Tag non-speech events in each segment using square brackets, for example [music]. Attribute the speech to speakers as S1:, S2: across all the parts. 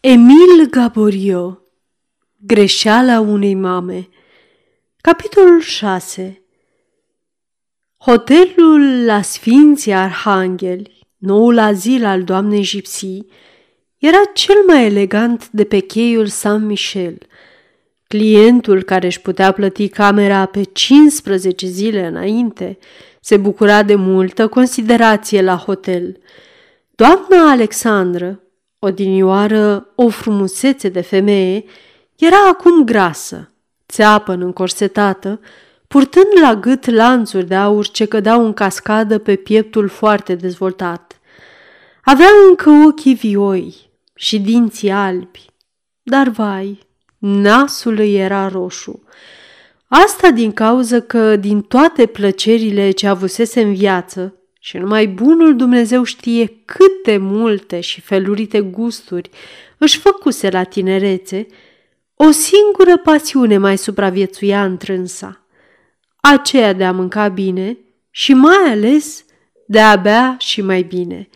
S1: Emil Gaborio Greșeala unei mame Capitolul 6 Hotelul la Sfinții Arhangheli, noul azil al doamnei Gipsy, era cel mai elegant de pe cheiul San Michel. Clientul care își putea plăti camera pe 15 zile înainte se bucura de multă considerație la hotel. Doamna Alexandră, odinioară o frumusețe de femeie, era acum grasă, țeapă încorsetată, purtând la gât lanțuri de aur ce cădeau în cascadă pe pieptul foarte dezvoltat. Avea încă ochii vioi și dinții albi, dar vai, nasul îi era roșu. Asta din cauză că din toate plăcerile ce avusese în viață, și numai bunul Dumnezeu știe câte multe și felurite gusturi își făcuse la tinerețe, o singură pasiune mai supraviețuia întrânsa, aceea de a mânca bine și mai ales de a bea și mai bine.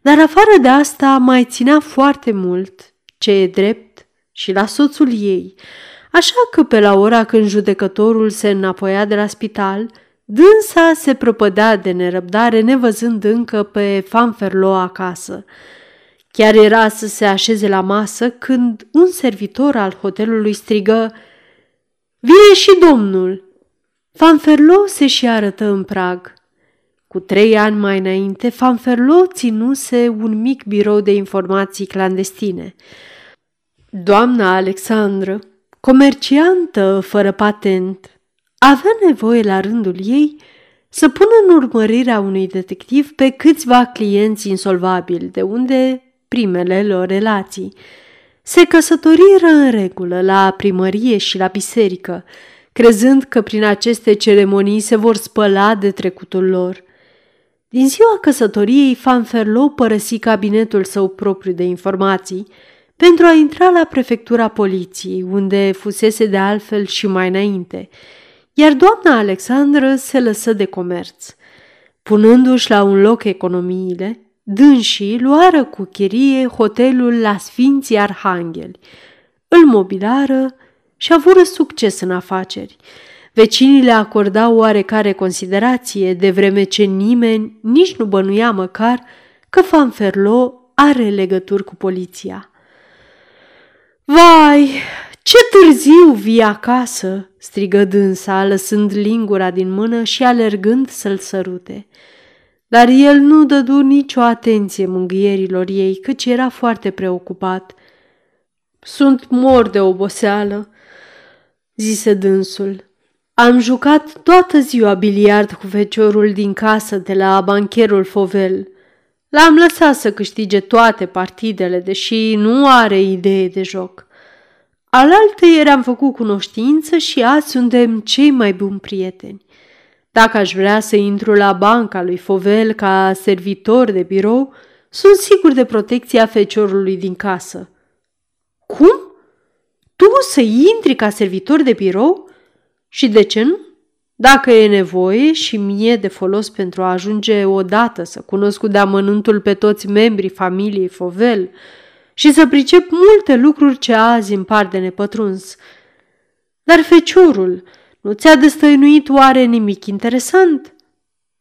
S1: Dar afară de asta mai ținea foarte mult, ce e drept, și la soțul ei, așa că pe la ora când judecătorul se înapoia de la spital – Dânsa se propădea de nerăbdare nevăzând încă pe Fanferlo acasă. Chiar era să se așeze la masă când un servitor al hotelului strigă Vine și domnul! Fanferlo se și arătă în prag. Cu trei ani mai înainte, Fanferlo ținuse un mic birou de informații clandestine. Doamna Alexandră, comerciantă fără patent, avea nevoie la rândul ei să pună în urmărirea unui detectiv pe câțiva clienți insolvabili, de unde primele lor relații. Se căsătoriră în regulă la primărie și la biserică, crezând că prin aceste ceremonii se vor spăla de trecutul lor. Din ziua căsătoriei, Fanferlo părăsi cabinetul său propriu de informații pentru a intra la prefectura poliției, unde fusese de altfel și mai înainte – iar doamna Alexandră se lăsă de comerț. Punându-și la un loc economiile, dânsii luară cu chirie hotelul la Sfinții Arhangheli, îl mobilară și avură succes în afaceri. Vecinii le acordau oarecare considerație, de vreme ce nimeni nici nu bănuia măcar că Fanferlo are legături cu poliția. Vai, ce târziu vii acasă!" strigă dânsa, lăsând lingura din mână și alergând să-l sărute. Dar el nu dădu nicio atenție mângâierilor ei, căci era foarte preocupat. Sunt mor de oboseală," zise dânsul. Am jucat toată ziua biliard cu feciorul din casă de la bancherul Fovel. L-am lăsat să câștige toate partidele, deși nu are idee de joc. Alaltă ieri am făcut cunoștință și azi suntem cei mai buni prieteni. Dacă aș vrea să intru la banca lui Fovel ca servitor de birou, sunt sigur de protecția feciorului din casă. Cum? Tu să intri ca servitor de birou? Și de ce nu? Dacă e nevoie și mie de folos pentru a ajunge odată să cunosc cu deamănântul pe toți membrii familiei Fovel, și să pricep multe lucruri ce azi îmi par de nepătruns. Dar feciorul, nu ți-a destăinuit oare nimic interesant?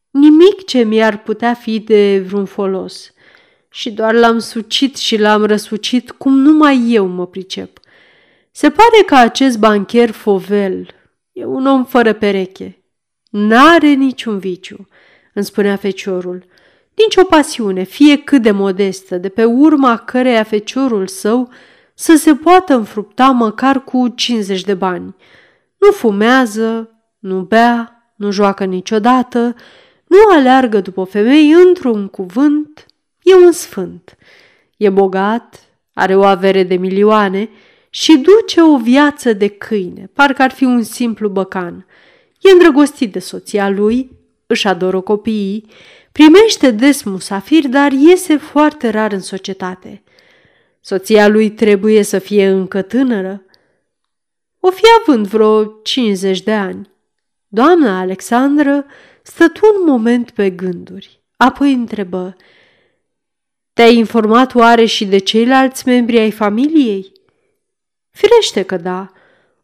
S1: Nimic ce mi-ar putea fi de vreun folos. Și doar l-am sucit și l-am răsucit cum numai eu mă pricep. Se pare că acest bancher Fovel e un om fără pereche. N-are niciun viciu, îmi spunea feciorul nicio pasiune, fie cât de modestă, de pe urma căreia feciorul său să se poată înfrupta măcar cu 50 de bani. Nu fumează, nu bea, nu joacă niciodată, nu aleargă după femei, într-un cuvânt, e un sfânt. E bogat, are o avere de milioane și duce o viață de câine, parcă ar fi un simplu băcan. E îndrăgostit de soția lui, își adoră copiii Primește des musafiri, dar iese foarte rar în societate. Soția lui trebuie să fie încă tânără. O fi având vreo 50 de ani. Doamna Alexandră stătu un moment pe gânduri, apoi întrebă Te-ai informat oare și de ceilalți membri ai familiei? Firește că da.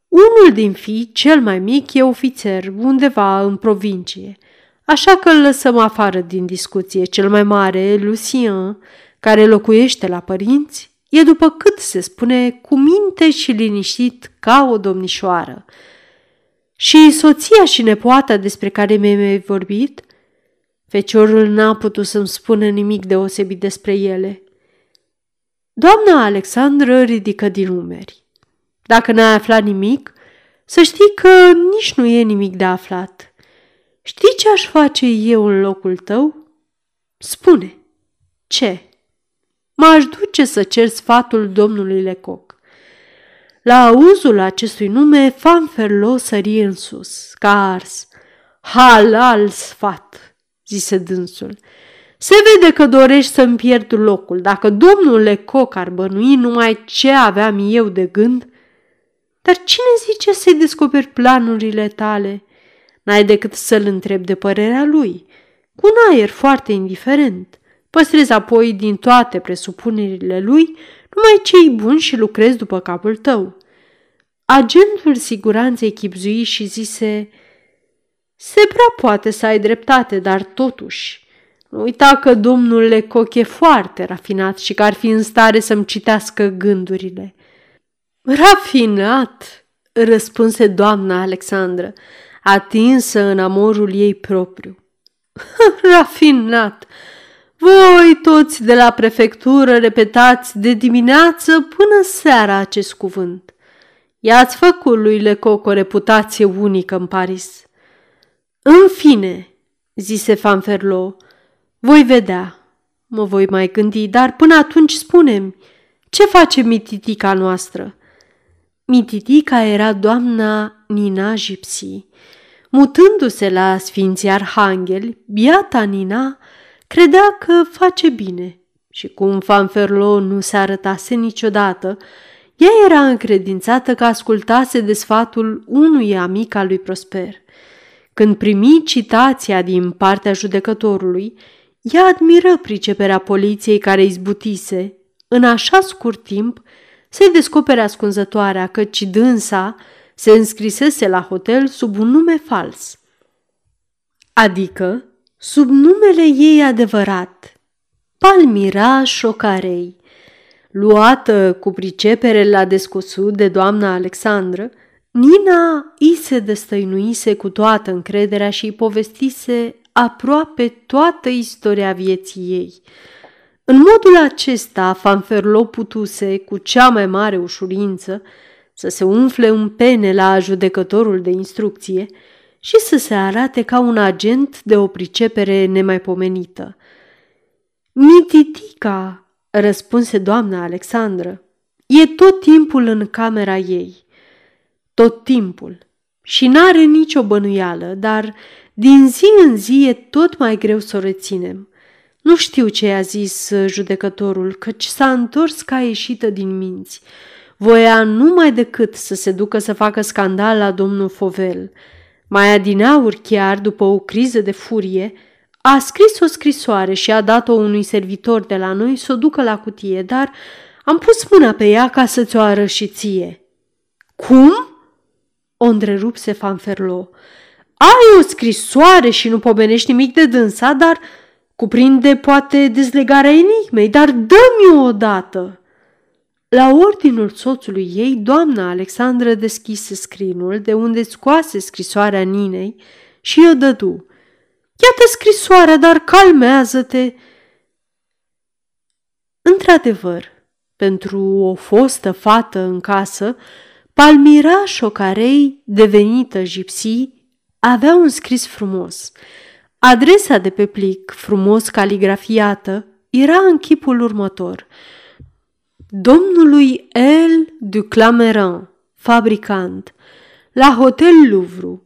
S1: Unul din fii, cel mai mic, e ofițer undeva în provincie, așa că îl lăsăm afară din discuție. Cel mai mare, Lucien, care locuiește la părinți, e după cât se spune cu minte și liniștit ca o domnișoară. Și soția și nepoata despre care mi-ai vorbit? Feciorul n-a putut să-mi spună nimic deosebit despre ele. Doamna Alexandră ridică din umeri. Dacă n-ai aflat nimic, să știi că nici nu e nimic de aflat. Știi ce aș face eu în locul tău? Spune. Ce? M-aș duce să cer sfatul domnului Lecoq. La auzul acestui nume, Fanferlo sări în sus, ca ars. Halal sfat, zise dânsul. Se vede că dorești să-mi pierd locul. Dacă domnul Lecoq ar bănui numai ce aveam eu de gând, dar cine zice să-i descoperi planurile tale? N-ai decât să-l întrebi de părerea lui, cu un aer foarte indiferent. Păstrezi apoi din toate presupunerile lui numai cei buni și lucrezi după capul tău. Agentul siguranței chipzui și zise, se prea poate să ai dreptate, dar totuși, nu uita că domnul Lecoq e foarte rafinat și că ar fi în stare să-mi citească gândurile. Rafinat, răspunse doamna Alexandră, atinsă în amorul ei propriu. [laughs] Rafinat! Voi toți de la prefectură repetați de dimineață până seara acest cuvânt. I-ați făcut lui Lecoq o reputație unică în Paris. În fine, zise Fanferlo, voi vedea. Mă voi mai gândi, dar până atunci spunem, ce face mititica noastră? Mititica era doamna Nina Gipsy. Mutându-se la Sfinții Arhangheli, biata Nina credea că face bine și cum Fanferlo nu se arătase niciodată, ea era încredințată că ascultase de sfatul unui amic al lui Prosper. Când primi citația din partea judecătorului, ea admiră priceperea poliției care izbutise, în așa scurt timp, se descopere ascunzătoarea căci dânsa se înscrisese la hotel sub un nume fals. Adică sub numele ei adevărat, Palmira Șocarei. Luată cu pricepere la descosut de doamna Alexandră, Nina îi se destăinuise cu toată încrederea și îi povestise aproape toată istoria vieții ei – în modul acesta, Fanferlo putuse, cu cea mai mare ușurință, să se umfle în pene la judecătorul de instrucție și să se arate ca un agent de o pricepere nemaipomenită. Mititica, răspunse doamna Alexandră, e tot timpul în camera ei. Tot timpul. Și n-are nicio bănuială, dar din zi în zi e tot mai greu să o reținem. Nu știu ce i-a zis uh, judecătorul, căci s-a întors ca ieșită din minți. Voia numai decât să se ducă să facă scandal la domnul Fovel. Mai adineaur chiar, după o criză de furie, a scris o scrisoare și a dat-o unui servitor de la noi să o ducă la cutie, dar am pus mâna pe ea ca să ți-o arăt și ție. Cum? O întrerupse Fanferlo. Ai o scrisoare și nu pomenești nimic de dânsa, dar Cuprinde poate dezlegarea enigmei, dar dă-mi-o odată!" La ordinul soțului ei, doamna Alexandră deschise scrinul de unde scoase scrisoarea Ninei și o dădu. Iată scrisoarea, dar calmează-te!" Într-adevăr, pentru o fostă fată în casă, Palmira Șocarei, devenită gipsii, avea un scris frumos – Adresa de pe plic, frumos caligrafiată, era în chipul următor. Domnului L. du Clameran, fabricant, la Hotel Louvre,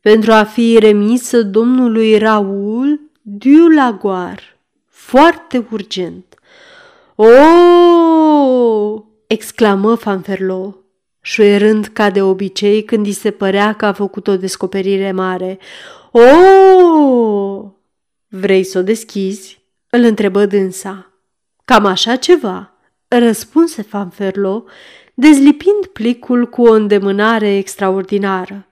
S1: pentru a fi remisă domnului Raoul du Lagoar, foarte urgent. O! exclamă Fanferlo, șuierând ca de obicei când îi se părea că a făcut o descoperire mare. Oh! Vrei să o deschizi?" îl întrebă dânsa. Cam așa ceva, răspunse Fanferlo, dezlipind plicul cu o îndemânare extraordinară.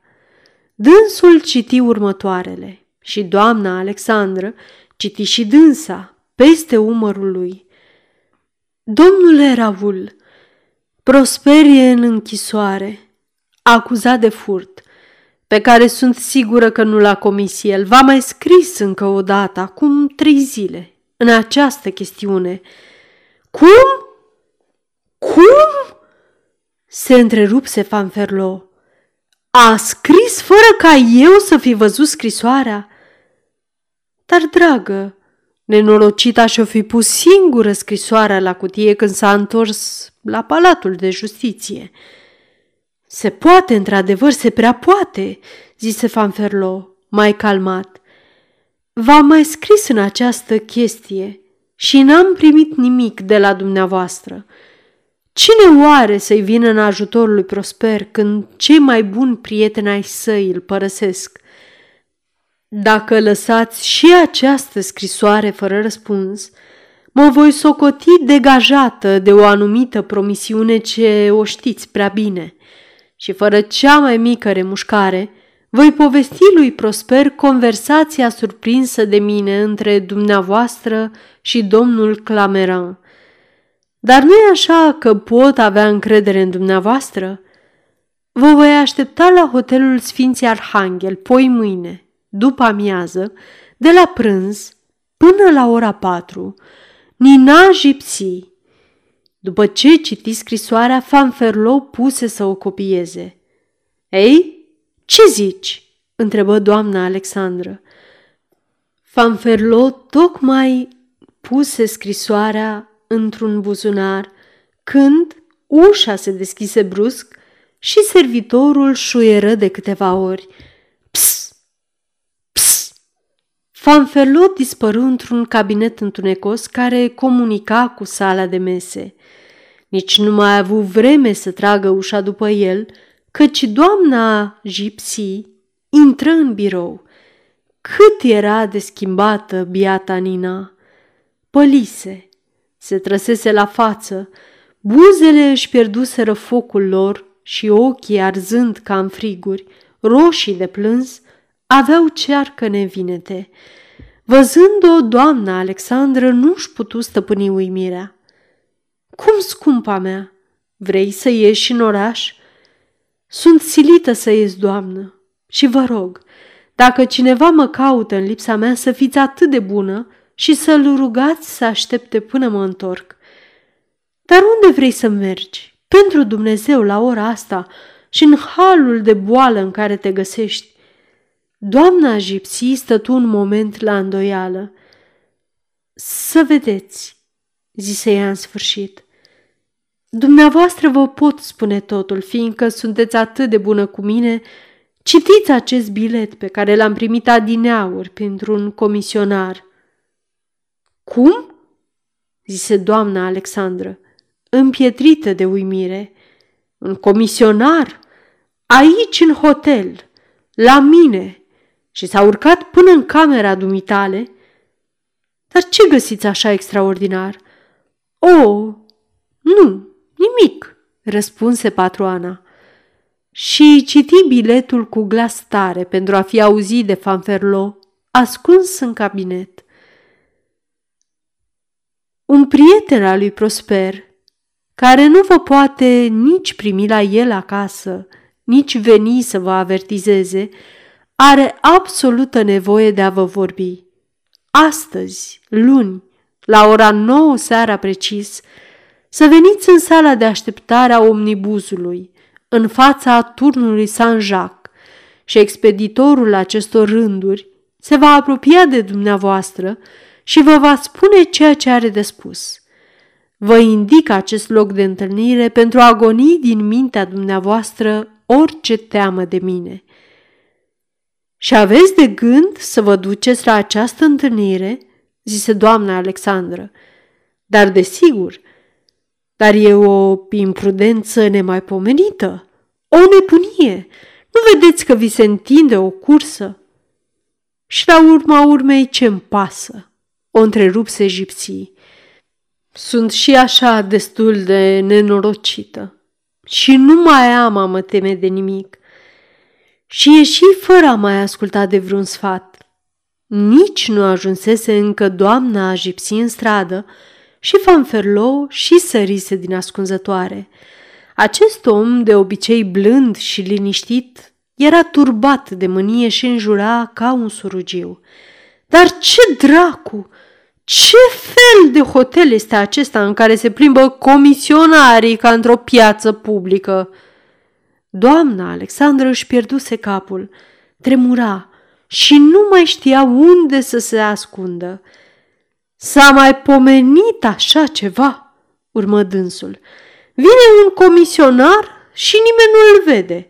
S1: Dânsul citi următoarele și doamna Alexandră citi și dânsa peste umărul lui. Domnule Ravul, prosperie în închisoare, acuzat de furt, pe care sunt sigură că nu l-a comis el, v-a mai scris încă o dată, acum trei zile, în această chestiune. Cum? Cum? Se întrerupse Fanferlo. A scris fără ca eu să fi văzut scrisoarea? Dar, dragă, nenorocita și-o fi pus singură scrisoarea la cutie când s-a întors la Palatul de Justiție. Se poate, într-adevăr, se prea poate, zise Fanferlo, mai calmat. V-am mai scris în această chestie și n-am primit nimic de la dumneavoastră. Cine oare să-i vină în ajutorul lui Prosper când cei mai buni prieteni ai săi îl părăsesc? Dacă lăsați și această scrisoare fără răspuns, mă voi socoti degajată de o anumită promisiune ce o știți prea bine și fără cea mai mică remușcare, voi povesti lui Prosper conversația surprinsă de mine între dumneavoastră și domnul Clameran. Dar nu e așa că pot avea încredere în dumneavoastră? Vă voi aștepta la hotelul Sfinții Arhanghel, poi mâine, după amiază, de la prânz până la ora patru. Nina Gipsy. După ce citi scrisoarea, Fanferlo puse să o copieze. Ei, ce zici?" întrebă doamna Alexandră. Fanferlo tocmai puse scrisoarea într-un buzunar când ușa se deschise brusc și servitorul șuieră de câteva ori. Ps! Ps! Fanferlo dispăru într-un cabinet întunecos care comunica cu sala de mese. Nici nu mai a avut vreme să tragă ușa după el, căci doamna Gipsy intră în birou. Cât era de schimbată biata Nina! Pălise, se trăsese la față, buzele își pierduseră focul lor și ochii arzând ca în friguri, roșii de plâns, aveau cearcă nevinete. Văzând-o, doamna Alexandră nu-și putu stăpâni uimirea. Cum, scumpa mea, vrei să ieși în oraș?" Sunt silită să ies, doamnă, și vă rog, dacă cineva mă caută în lipsa mea, să fiți atât de bună și să-l rugați să aștepte până mă întorc. Dar unde vrei să mergi? Pentru Dumnezeu, la ora asta și în halul de boală în care te găsești. Doamna Gipsy stătu un moment la îndoială. Să vedeți, zise ea în sfârșit. Dumneavoastră vă pot spune totul, fiindcă sunteți atât de bună cu mine. Citiți acest bilet pe care l-am primit adineauri pentru un comisionar. Cum? zise doamna Alexandră, împietrită de uimire. Un comisionar? Aici, în hotel, la mine, și s-a urcat până în camera dumitale? Dar ce găsiți așa extraordinar? Oh, nu, Nimic, răspunse patroana. Și citi biletul cu glas tare pentru a fi auzit de Fanferlo, ascuns în cabinet. Un prieten al lui Prosper, care nu vă poate nici primi la el acasă, nici veni să vă avertizeze, are absolută nevoie de a vă vorbi. Astăzi, luni, la ora nouă seara precis, să veniți în sala de așteptare a omnibuzului, în fața turnului Saint-Jacques, și expeditorul acestor rânduri se va apropia de dumneavoastră și vă va spune ceea ce are de spus. Vă indic acest loc de întâlnire pentru a agoni din mintea dumneavoastră orice teamă de mine. Și aveți de gând să vă duceți la această întâlnire?" zise doamna Alexandră. Dar, desigur, dar e o imprudență nemaipomenită, o nebunie. Nu vedeți că vi se întinde o cursă? Și la urma urmei ce-mi pasă? O întrerupse egipții. Sunt și așa destul de nenorocită și nu mai am a mă teme de nimic. Și ieși fără a mai asculta de vreun sfat. Nici nu ajunsese încă doamna a jipsi în stradă și Fanferlo și sărise din ascunzătoare. Acest om, de obicei blând și liniștit, era turbat de mânie și înjura ca un surugiu. Dar ce dracu! Ce fel de hotel este acesta în care se plimbă comisionarii ca într-o piață publică? Doamna Alexandra își pierduse capul, tremura și nu mai știa unde să se ascundă. S-a mai pomenit așa ceva, urmă dânsul. Vine un comisionar și nimeni nu îl vede.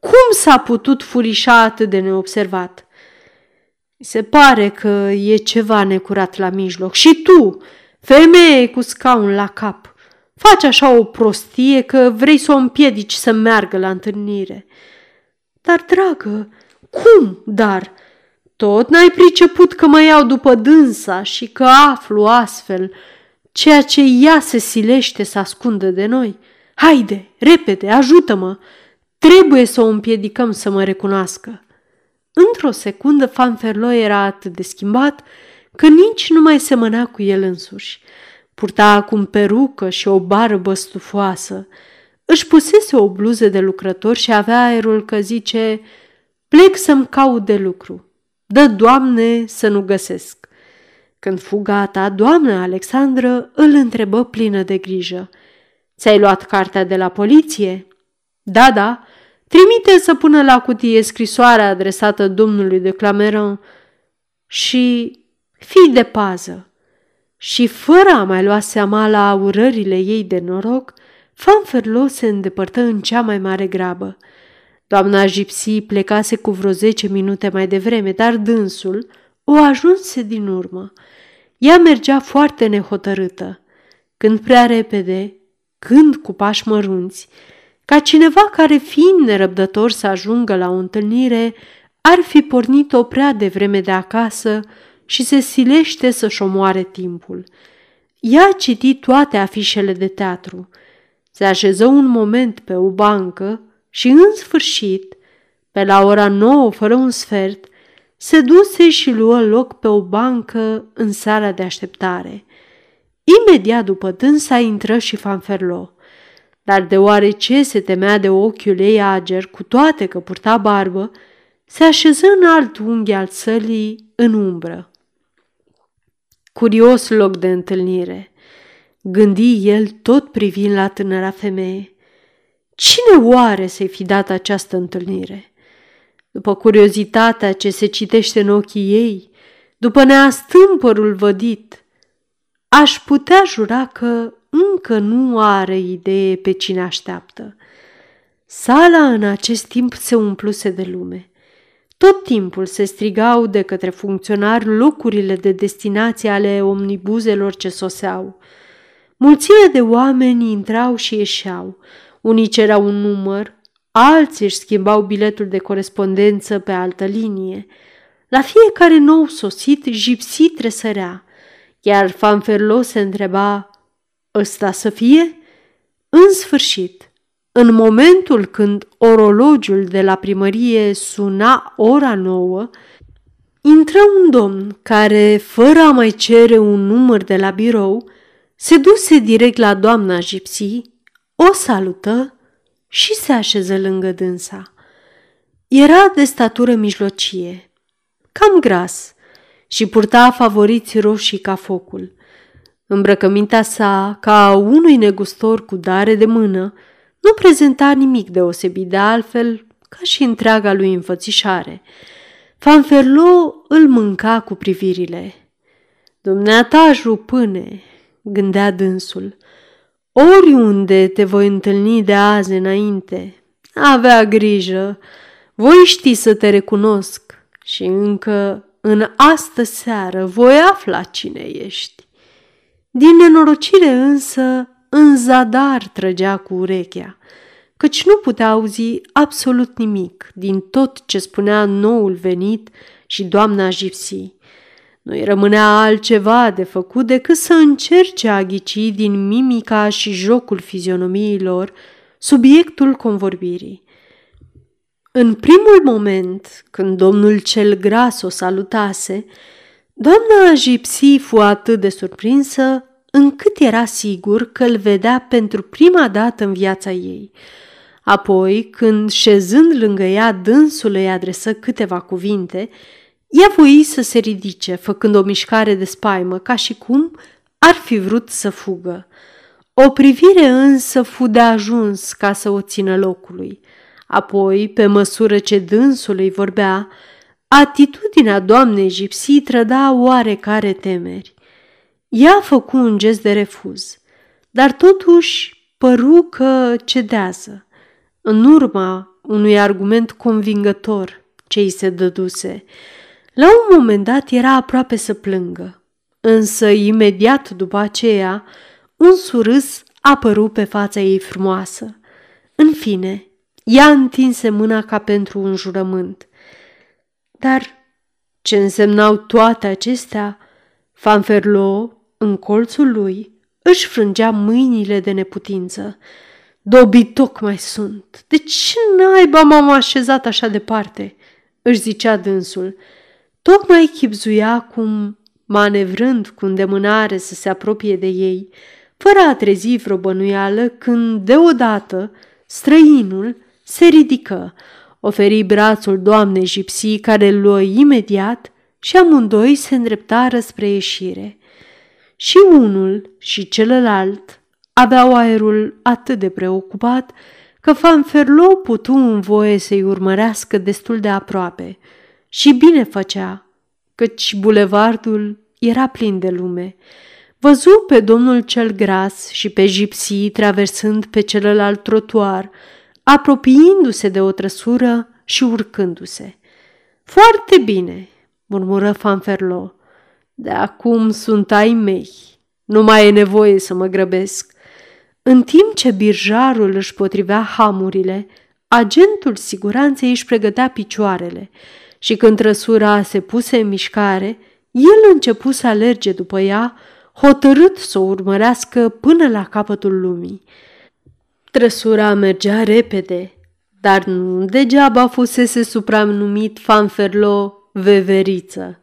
S1: Cum s-a putut furișa atât de neobservat? Se pare că e ceva necurat la mijloc. Și tu, femeie cu scaun la cap, faci așa o prostie că vrei să o împiedici să meargă la întâlnire. Dar, dragă, cum, dar? Tot n-ai priceput că mă iau după dânsa și că aflu astfel ceea ce ea se silește să ascundă de noi? Haide, repede, ajută-mă! Trebuie să o împiedicăm să mă recunoască. Într-o secundă, Fanferlo era atât de schimbat că nici nu mai semăna cu el însuși. Purta acum perucă și o barbă stufoasă. Își pusese o bluză de lucrător și avea aerul că zice, plec să-mi caut de lucru. Dă, Doamne, să nu găsesc. Când fu gata, doamna Alexandră îl întrebă plină de grijă. Ți-ai luat cartea de la poliție? Da, da, Trimite să pună la cutie scrisoarea adresată domnului de Clameron și fii de pază. Și fără a mai lua seama la urările ei de noroc, Fanferlo se îndepărtă în cea mai mare grabă. Doamna Gipsy plecase cu vreo zece minute mai devreme, dar dânsul o ajunse din urmă. Ea mergea foarte nehotărâtă, când prea repede, când cu pași mărunți, ca cineva care, fiind nerăbdător să ajungă la o întâlnire, ar fi pornit-o prea devreme de acasă și se silește să-și omoare timpul. Ea citi toate afișele de teatru, se așeză un moment pe o bancă și, în sfârșit, pe la ora nouă fără un sfert, se duse și luă loc pe o bancă în sala de așteptare. Imediat după dânsa intră și Fanferlo dar deoarece se temea de ochiul ei ager, cu toate că purta barbă, se așeză în alt unghi al sălii, în umbră. Curios loc de întâlnire, gândi el tot privind la tânăra femeie. Cine oare să-i fi dat această întâlnire? După curiozitatea ce se citește în ochii ei, după neastâmpărul vădit, aș putea jura că încă nu are idee pe cine așteaptă. Sala în acest timp se umpluse de lume. Tot timpul se strigau de către funcționari locurile de destinație ale omnibuzelor ce soseau. Mulțime de oameni intrau și ieșeau. Unii cereau un număr, alții își schimbau biletul de corespondență pe altă linie. La fiecare nou sosit, Gipsy tresărea, iar Fanferlo se întreba ăsta să fie? În sfârșit, în momentul când orologiul de la primărie suna ora nouă, intră un domn care, fără a mai cere un număr de la birou, se duse direct la doamna Gipsy, o salută și se așeză lângă dânsa. Era de statură mijlocie, cam gras și purta favoriți roșii ca focul. Îmbrăcămintea sa, ca unui negustor cu dare de mână, nu prezenta nimic deosebit de altfel ca și întreaga lui înfățișare. Fanferlo îl mânca cu privirile. Dumneata jupâne, gândea dânsul, oriunde te voi întâlni de azi înainte, avea grijă, voi ști să te recunosc și încă în astă seară voi afla cine ești. Din nenorocire însă, în zadar trăgea cu urechea, căci nu putea auzi absolut nimic din tot ce spunea noul venit și doamna Gipsy. Nu-i rămânea altceva de făcut decât să încerce a ghici din mimica și jocul fizionomiilor subiectul convorbirii. În primul moment, când domnul cel gras o salutase, doamna Gipsy fu atât de surprinsă încât era sigur că îl vedea pentru prima dată în viața ei. Apoi, când șezând lângă ea, dânsul îi adresă câteva cuvinte, ea voi să se ridice, făcând o mișcare de spaimă, ca și cum ar fi vrut să fugă. O privire însă fu de ajuns ca să o țină locului. Apoi, pe măsură ce dânsul îi vorbea, atitudinea doamnei Gipsy trăda oarecare temeri. Ea făcu un gest de refuz, dar totuși păru că cedează. În urma unui argument convingător ce îi se dăduse, la un moment dat era aproape să plângă, însă imediat după aceea un surâs apăru pe fața ei frumoasă. În fine, ea întinse mâna ca pentru un jurământ. Dar ce însemnau toate acestea? Fanferlo, în colțul lui, își frângea mâinile de neputință. Dobitoc mai sunt. De ce naiba m-am așezat așa departe? își zicea dânsul. Tocmai chipzuia cum, manevrând cu îndemânare să se apropie de ei, fără a trezi vreo bănuială, când deodată străinul se ridică, oferi brațul doamnei Gipsy, care îl luă imediat și amândoi se îndreptară spre ieșire. Și unul și celălalt aveau aerul atât de preocupat că Fanferlo putu în voie să-i urmărească destul de aproape. Și bine făcea, căci bulevardul era plin de lume. Văzu pe domnul cel gras și pe gipsii traversând pe celălalt trotuar, apropiindu-se de o trăsură și urcându-se. Foarte bine, murmură Fanferlo. De acum sunt ai mei. Nu mai e nevoie să mă grăbesc. În timp ce birjarul își potrivea hamurile, agentul siguranței își pregătea picioarele și când trăsura se puse în mișcare, el începu să alerge după ea, hotărât să o urmărească până la capătul lumii. Trăsura mergea repede, dar nu degeaba fusese supranumit Fanferlo veveriță.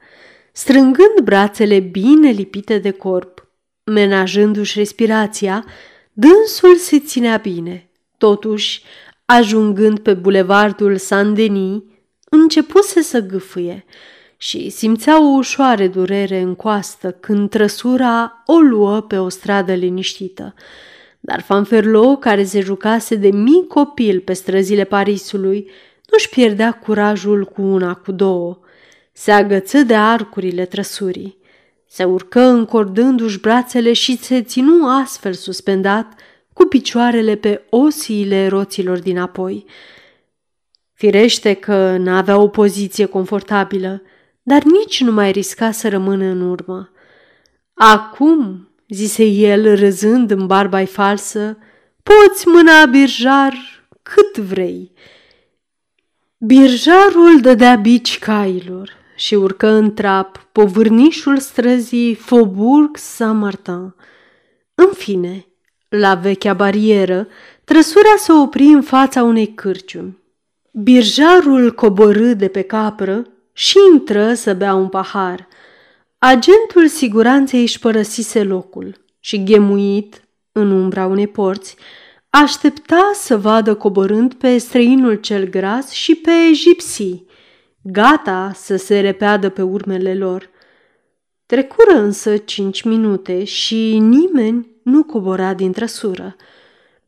S1: Strângând brațele bine lipite de corp, menajându-și respirația, dânsul se ținea bine. Totuși, ajungând pe bulevardul Saint-Denis, începuse să gâfâie și simțea o ușoare durere în coastă când trăsura o luă pe o stradă liniștită. Dar Fanferlo, care se jucase de mic copil pe străzile Parisului, nu-și pierdea curajul cu una, cu două. Se agăță de arcurile trăsurii. Se urcă încordându-și brațele și se ținu astfel suspendat, cu picioarele pe osiile roților dinapoi. Firește că n-avea o poziție confortabilă, dar nici nu mai risca să rămână în urmă. Acum, zise el râzând în barba falsă, poți mâna birjar cât vrei. Birjarul dădea bici cailor și urcă în trap povârnișul străzii Faubourg Saint-Martin. În fine, la vechea barieră, trăsura se opri în fața unei cârciumi. Birjarul coborâ de pe capră și intră să bea un pahar. Agentul siguranței își părăsise locul și, ghemuit în umbra unei porți, aștepta să vadă coborând pe străinul cel gras și pe egipsii, gata să se repeadă pe urmele lor. Trecură însă cinci minute și nimeni nu cobora din trăsură.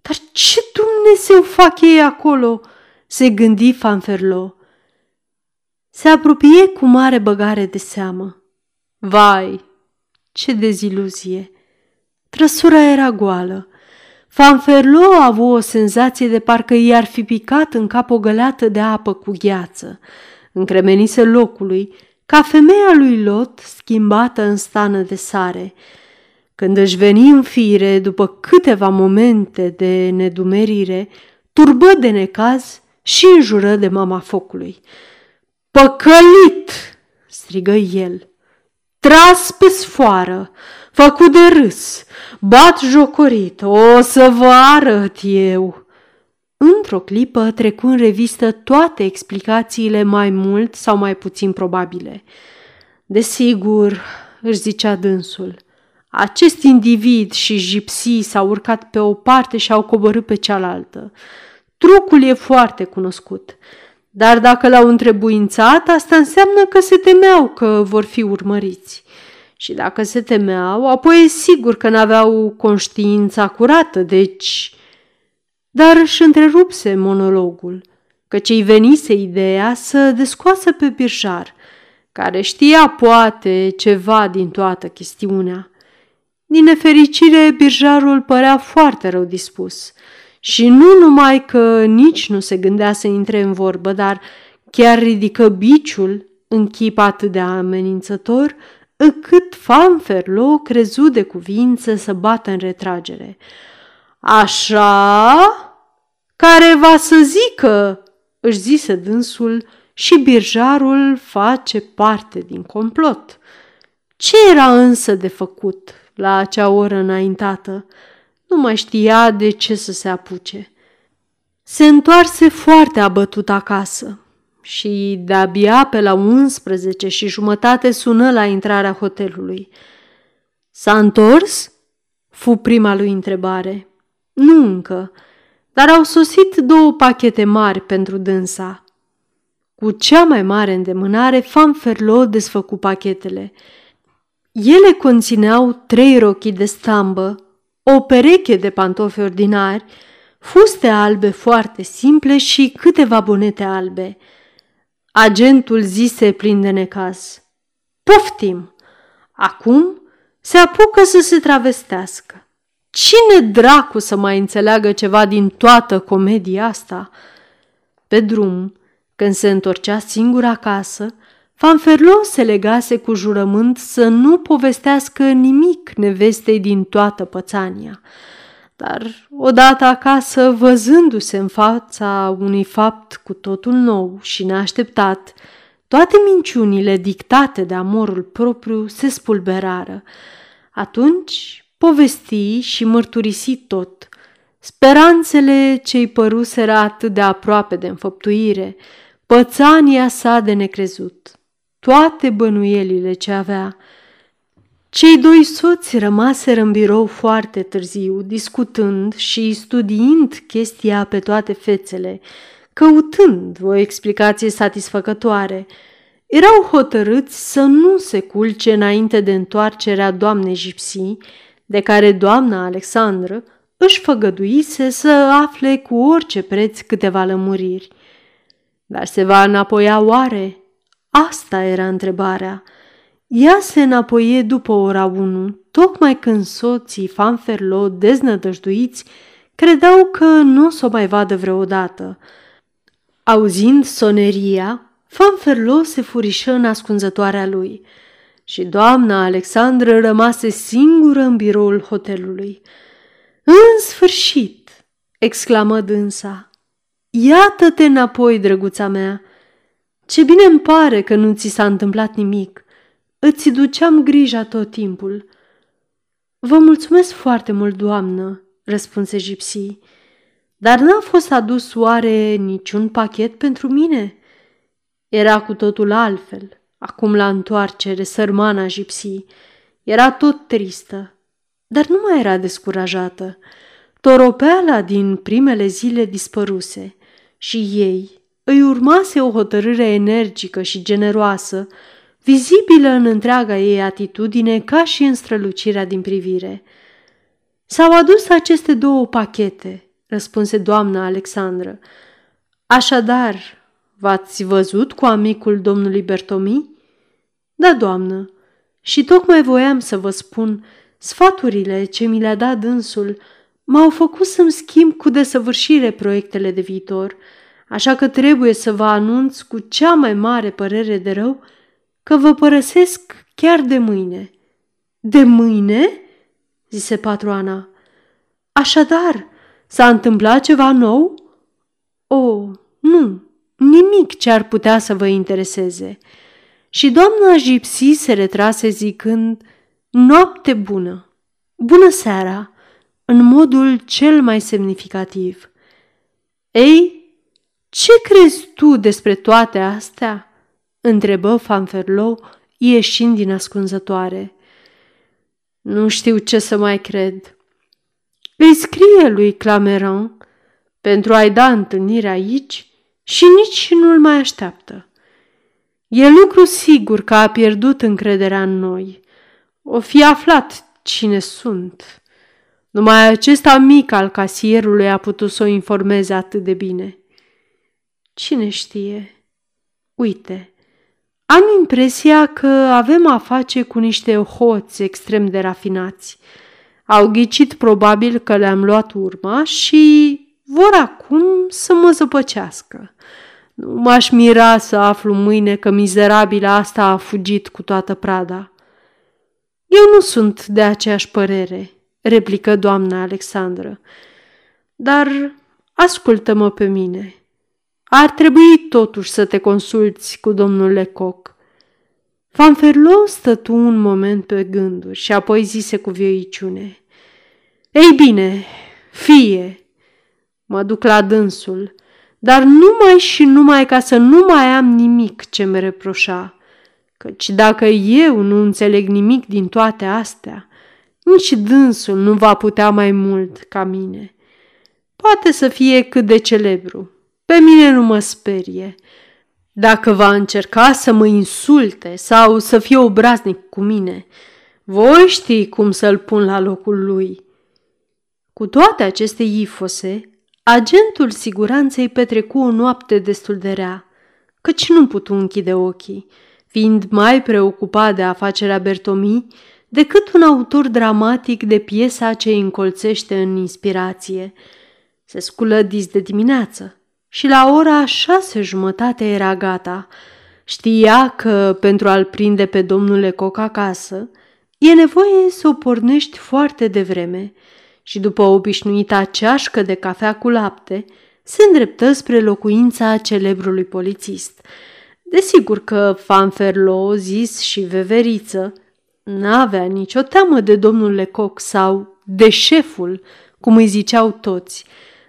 S1: Dar ce Dumnezeu fac ei acolo?" Se gândi Fanferlo. Se apropie cu mare băgare de seamă. Vai, ce deziluzie! Trăsura era goală. Fanferlo a avut o senzație de parcă i-ar fi picat în cap o găleată de apă cu gheață. Încremenise locului, ca femeia lui Lot schimbată în stană de sare. Când își veni în fire, după câteva momente de nedumerire, turbă de necaz și înjură de mama focului. Păcălit!" strigă el. tras pe sfoară, făcut de râs, bat jocorit, o să vă arăt eu. Într-o clipă trecu în revistă toate explicațiile mai mult sau mai puțin probabile. Desigur, își zicea dânsul, acest individ și gipsii s-au urcat pe o parte și au coborât pe cealaltă. Trucul e foarte cunoscut, dar dacă l-au întrebuințat, asta înseamnă că se temeau că vor fi urmăriți. Și dacă se temeau, apoi e sigur că n-aveau conștiința curată, deci... Dar își întrerupse monologul, că ce-i venise ideea să descoasă pe birjar, care știa poate ceva din toată chestiunea. Din nefericire, birjarul părea foarte rău dispus și nu numai că nici nu se gândea să intre în vorbă, dar chiar ridică biciul în chip atât de amenințător, încât Fanferlo crezu de cuvință să bată în retragere. Așa? Care va să zică, își zise dânsul, și birjarul face parte din complot. Ce era însă de făcut la acea oră înaintată? Nu mai știa de ce să se apuce. Se întoarse foarte abătut acasă și de-abia pe la 11 și jumătate sună la intrarea hotelului. S-a întors? Fu prima lui întrebare. Nu încă, dar au sosit două pachete mari pentru dânsa. Cu cea mai mare îndemânare, Fanferlo desfăcu pachetele. Ele conțineau trei rochii de stambă, o pereche de pantofi ordinari, fuste albe foarte simple și câteva bonete albe. Agentul zise plin de necaz. Poftim! Acum se apucă să se travestească. Cine dracu să mai înțeleagă ceva din toată comedia asta? Pe drum, când se întorcea singur acasă, Fanferlo se legase cu jurământ să nu povestească nimic nevestei din toată pățania. Dar odată acasă, văzându-se în fața unui fapt cu totul nou și neașteptat, toate minciunile dictate de amorul propriu se spulberară. Atunci povesti și mărturisi tot. Speranțele ce-i păruseră atât de aproape de înfăptuire, pățania sa de necrezut, toate bănuielile ce avea. Cei doi soți rămaseră în birou foarte târziu, discutând și studiind chestia pe toate fețele, căutând o explicație satisfăcătoare. Erau hotărâți să nu se culce înainte de întoarcerea doamnei Gipsy, de care doamna Alexandră își făgăduise să afle cu orice preț câteva lămuriri. Dar se va înapoia oare? Asta era întrebarea. Ea se înapoie după ora 1, tocmai când soții Fanferlo, deznădăjduiți, credeau că nu o să o mai vadă vreodată. Auzind soneria, Fanferlo se furișă în ascunzătoarea lui și doamna Alexandră rămase singură în biroul hotelului. În sfârșit!" exclamă dânsa. Iată-te înapoi, drăguța mea! Ce bine îmi pare că nu ți s-a întâmplat nimic. Îți duceam grija tot timpul. Vă mulțumesc foarte mult, doamnă, răspunse Gipsy. Dar n-a fost adus oare niciun pachet pentru mine? Era cu totul altfel. Acum la întoarcere, sărmana Gipsy. Era tot tristă, dar nu mai era descurajată. Toropeala din primele zile dispăruse și ei îi urmase o hotărâre energică și generoasă, vizibilă în întreaga ei atitudine ca și în strălucirea din privire. S-au adus aceste două pachete, răspunse doamna Alexandră. Așadar, v-ați văzut cu amicul domnului Bertomi? Da, doamnă, și tocmai voiam să vă spun, sfaturile ce mi le-a dat dânsul m-au făcut să-mi schimb cu desăvârșire proiectele de viitor, așa că trebuie să vă anunț cu cea mai mare părere de rău că vă părăsesc chiar de mâine. De mâine? zise patroana. Așadar, s-a întâmplat ceva nou? O, nu, nimic ce ar putea să vă intereseze. și doamna Gipsy se retrase zicând Noapte bună! Bună seara! în modul cel mai semnificativ. Ei, ce crezi tu despre toate astea?" întrebă Fanferlo, ieșind din ascunzătoare. Nu știu ce să mai cred. Îi scrie lui Clameran pentru a-i da întâlnire aici și nici nu-l mai așteaptă. E lucru sigur că a pierdut încrederea în noi. O fi aflat cine sunt. Numai acest amic al casierului a putut să o informeze atât de bine. Cine știe? Uite, am impresia că avem a face cu niște hoți extrem de rafinați. Au ghicit probabil că le-am luat urma și vor acum să mă zăpăcească. Nu m-aș mira să aflu mâine că mizerabila asta a fugit cu toată prada. Eu nu sunt de aceeași părere, replică doamna Alexandră. Dar ascultă-mă pe mine. Ar trebui totuși să te consulți cu domnul Lecoq. Fanferlo stătu un moment pe gânduri și apoi zise cu vioiciune. Ei bine, fie, mă duc la dânsul, dar numai și numai ca să nu mai am nimic ce mi reproșa, căci dacă eu nu înțeleg nimic din toate astea, nici dânsul nu va putea mai mult ca mine. Poate să fie cât de celebru. Pe mine nu mă sperie. Dacă va încerca să mă insulte sau să fie obraznic cu mine, voi ști cum să-l pun la locul lui. Cu toate aceste ifose, agentul siguranței petrecu o noapte destul de rea, căci nu putu închide ochii, fiind mai preocupat de afacerea Bertomii decât un autor dramatic de piesa ce îi încolțește în inspirație. Se sculă dis de dimineață și la ora șase jumătate era gata. Știa că pentru a-l prinde pe domnul Lecoc acasă, e nevoie să o pornești foarte devreme și după obișnuita ceașcă de cafea cu lapte, se îndreptă spre locuința celebrului polițist. Desigur că Fanferlo, Zis și Veveriță N-avea nicio teamă de domnul Lecoq sau de șeful, cum îi ziceau toți,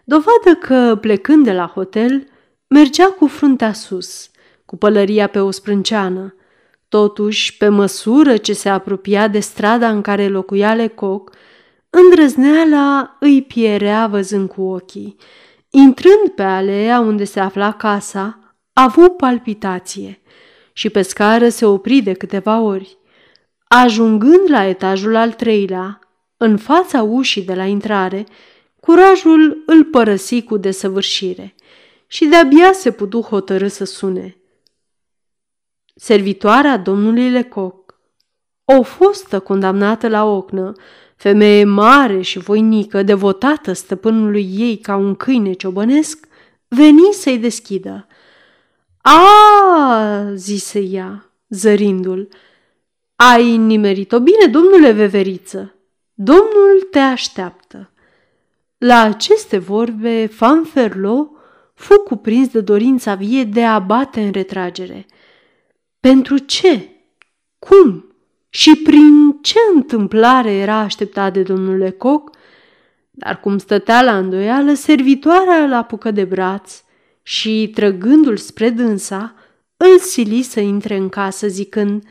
S1: dovadă că, plecând de la hotel, mergea cu fruntea sus, cu pălăria pe o sprânceană. Totuși, pe măsură ce se apropia de strada în care locuia Lecoq, îndrăzneala îi pierea văzând cu ochii. Intrând pe alea unde se afla casa, a avut palpitație și pe scară se opri de câteva ori. Ajungând la etajul al treilea, în fața ușii de la intrare, curajul îl părăsi cu desăvârșire și de-abia se putu hotărâ să sune. Servitoarea domnului Lecoq, o fostă condamnată la ocnă, femeie mare și voinică, devotată stăpânului ei ca un câine ciobănesc, veni să-i deschidă. A, zise ea, zărindu-l, ai nimerit-o bine, domnule Veveriță. Domnul te așteaptă. La aceste vorbe, Fanferlo fu cuprins de dorința vie de a bate în retragere. Pentru ce? Cum? Și prin ce întâmplare era așteptat de domnul Lecoq? Dar cum stătea la îndoială, servitoarea îl apucă de braț și, trăgându-l spre dânsa, îl sili să intre în casă zicând –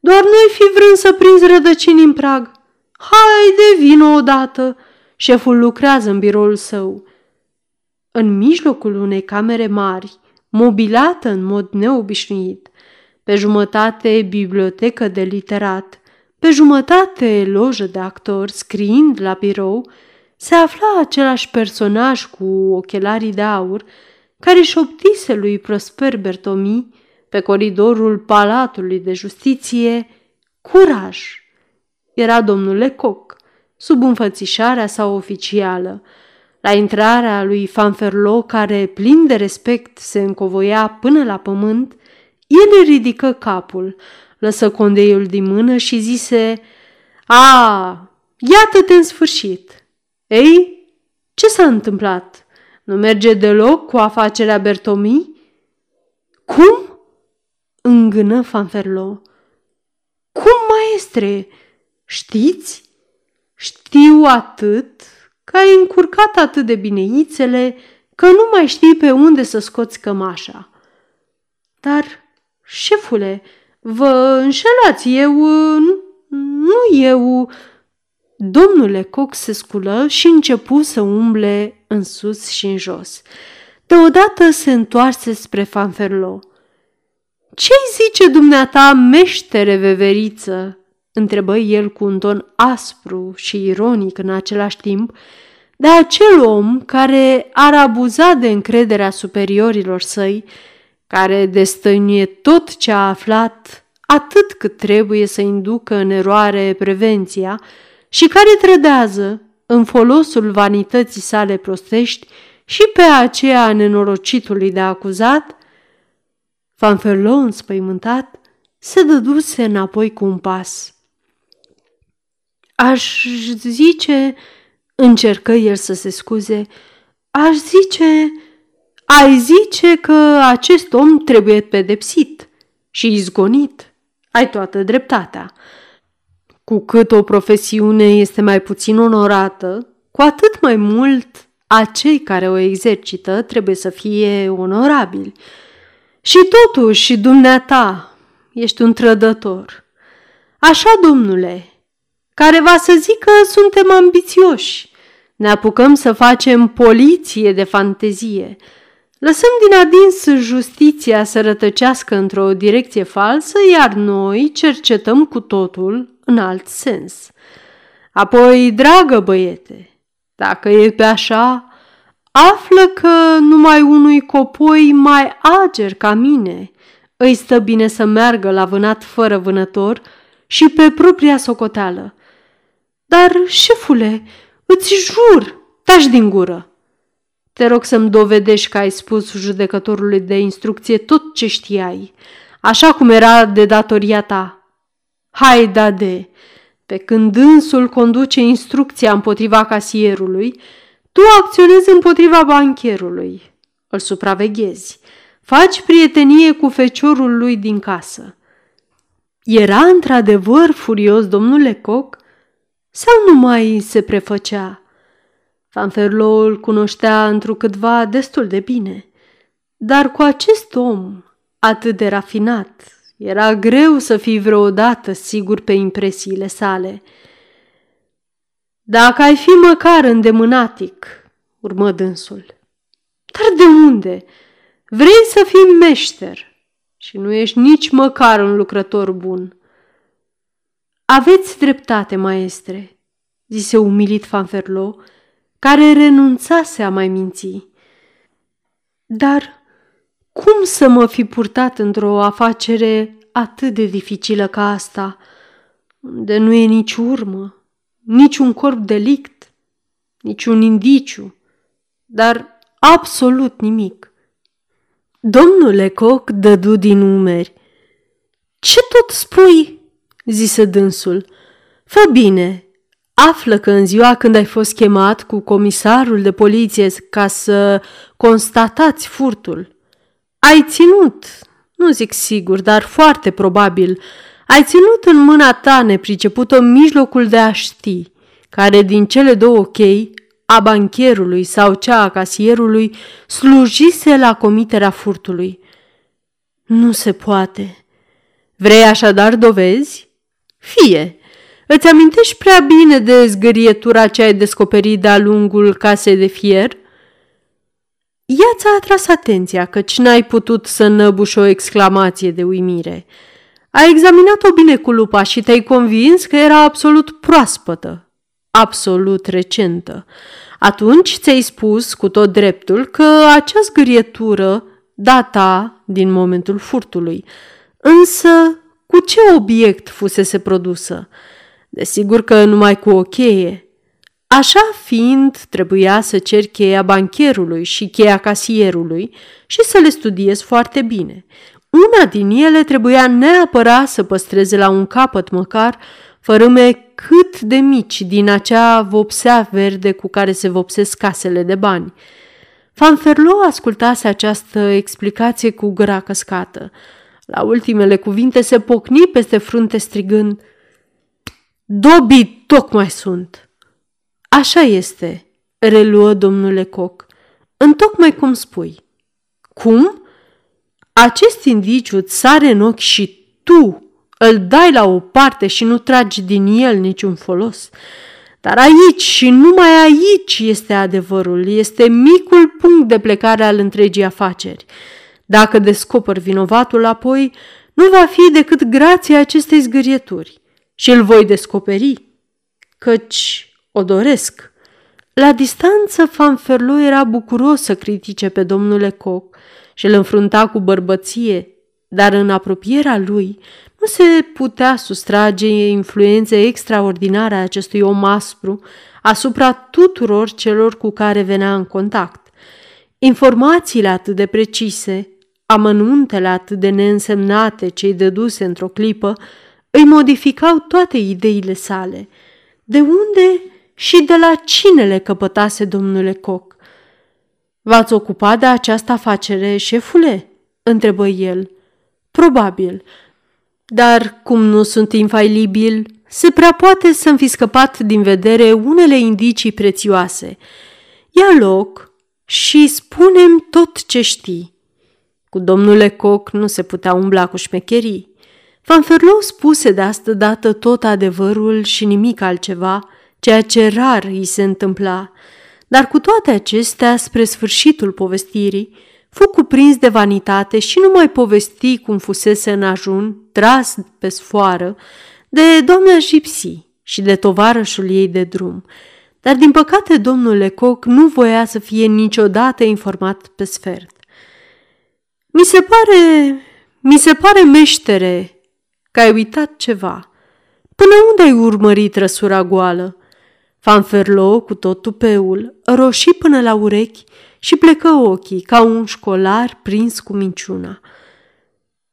S1: doar noi fi vrând să prinzi rădăcini în prag. Haide, vină odată! Șeful lucrează în biroul său. În mijlocul unei camere mari, mobilată în mod neobișnuit, pe jumătate bibliotecă de literat, pe jumătate lojă de actor scriind la birou, se afla același personaj cu ochelarii de aur care șoptise lui Prosper Bertomi pe coridorul Palatului de Justiție, curaj! Era domnul Lecoq, sub înfățișarea sa oficială. La intrarea lui Fanferlo, care, plin de respect, se încovoia până la pământ, el ridică capul, lăsă condeiul din mână și zise, A, iată-te în sfârșit! Ei, ce s-a întâmplat? Nu merge deloc cu afacerea Bertomi? Cum? îngână Fanferlo. Cum, maestre? Știți? Știu atât că ai încurcat atât de bine ițele că nu mai știi pe unde să scoți cămașa. Dar, șefule, vă înșelați, eu... Nu eu... Domnule Cox se sculă și începu să umble în sus și în jos. Deodată se întoarse spre Fanferlo. Ce-i zice dumneata, meștere veveriță?" Întrebă el cu un ton aspru și ironic în același timp, de acel om care ar abuza de încrederea superiorilor săi, care destăinuie tot ce a aflat atât cât trebuie să inducă în eroare prevenția și care trădează în folosul vanității sale prostești și pe aceea nenorocitului de acuzat, Fanferlo, înspăimântat, se dăduse înapoi cu un pas. Aș zice, încercă el să se scuze, aș zice, ai zice că acest om trebuie pedepsit și izgonit. Ai toată dreptatea. Cu cât o profesiune este mai puțin onorată, cu atât mai mult acei care o exercită trebuie să fie onorabili. Și totuși, dumneata, ești un trădător. Așa, domnule, care va să zică suntem ambițioși. Ne apucăm să facem poliție de fantezie. Lăsăm din adins justiția să rătăcească într-o direcție falsă, iar noi cercetăm cu totul în alt sens. Apoi, dragă băiete, dacă e pe așa, află că numai unui copoi mai ager ca mine îi stă bine să meargă la vânat fără vânător și pe propria socoteală. Dar, șefule, îți jur, taci din gură. Te rog să-mi dovedești că ai spus judecătorului de instrucție tot ce știai, așa cum era de datoria ta. Hai, dade, pe când însul conduce instrucția împotriva casierului, tu acționezi împotriva bancherului. Îl supraveghezi. Faci prietenie cu feciorul lui din casă. Era într-adevăr furios domnul Lecoq sau nu mai se prefăcea? Fanferlo îl cunoștea întrucâtva destul de bine, dar cu acest om atât de rafinat, era greu să fii vreodată sigur pe impresiile sale. Dacă ai fi măcar îndemânatic, urmă dânsul. Dar de unde? Vrei să fii meșter și nu ești nici măcar un lucrător bun. Aveți dreptate, maestre, zise umilit Fanferlo, care renunțase a mai minți. Dar cum să mă fi purtat într-o afacere atât de dificilă ca asta, unde nu e nici urmă, nici un corp delict, nici un indiciu, dar absolut nimic. Domnule Coc dădu din umeri. Ce tot spui?" Zise dânsul. Fă bine, află că în ziua când ai fost chemat cu comisarul de poliție ca să constatați furtul, ai ținut, nu zic sigur, dar foarte probabil, ai ținut în mâna ta nepricepută mijlocul de a ști, care din cele două chei, a bancherului sau cea a casierului, slujise la comiterea furtului. Nu se poate. Vrei așadar dovezi? Fie. Îți amintești prea bine de zgârietura ce ai descoperit de-a lungul casei de fier? Ea ți-a atras atenția, căci n-ai putut să năbuși o exclamație de uimire. Ai examinat-o bine cu lupa și te-ai convins că era absolut proaspătă, absolut recentă. Atunci ți-ai spus cu tot dreptul că acea zgârietură data din momentul furtului. Însă, cu ce obiect fusese produsă? Desigur că numai cu o cheie. Așa fiind, trebuia să cer cheia bancherului și cheia casierului și să le studiez foarte bine. Una din ele trebuia neapărat să păstreze la un capăt măcar fărâme cât de mici din acea vopsea verde cu care se vopsesc casele de bani. Fanferlo ascultase această explicație cu gura căscată. La ultimele cuvinte se pocni peste frunte strigând Dobii tocmai sunt! Așa este, reluă domnule Coc, întocmai cum spui. Cum? Acest indiciu îți sare în ochi și tu îl dai la o parte și nu tragi din el niciun folos. Dar aici și numai aici este adevărul, este micul punct de plecare al întregii afaceri. Dacă descoper vinovatul, apoi nu va fi decât grația acestei zgârieturi și îl voi descoperi, căci o doresc. La distanță, Fanferlo era bucuros să critique pe domnul Lecoq și îl înfrunta cu bărbăție, dar în apropierea lui nu se putea sustrage influențe extraordinare a acestui om aspru asupra tuturor celor cu care venea în contact. Informațiile atât de precise, amănuntele atât de neînsemnate ce îi dăduse într-o clipă, îi modificau toate ideile sale. De unde și de la cine le căpătase domnule Coc? V-ați ocupat de această afacere, șefule?" întrebă el. Probabil, dar cum nu sunt infailibil, se prea poate să-mi fi scăpat din vedere unele indicii prețioase. Ia loc și spunem tot ce știi. Cu domnule Coc nu se putea umbla cu șmecherii. Fanferlou spuse de astă dată tot adevărul și nimic altceva, ceea ce rar îi se întâmpla. Dar cu toate acestea, spre sfârșitul povestirii, fu cuprins de vanitate și nu mai povesti cum fusese în ajun, tras pe sfoară, de doamna Gipsy și de tovarășul ei de drum. Dar din păcate domnul Lecoq nu voia să fie niciodată informat pe sfert. Mi se pare, mi se pare meștere că ai uitat ceva. Până unde ai urmărit răsura goală? Fanferlo, cu tot tupeul, roșii până la urechi și plecă ochii ca un școlar prins cu minciuna.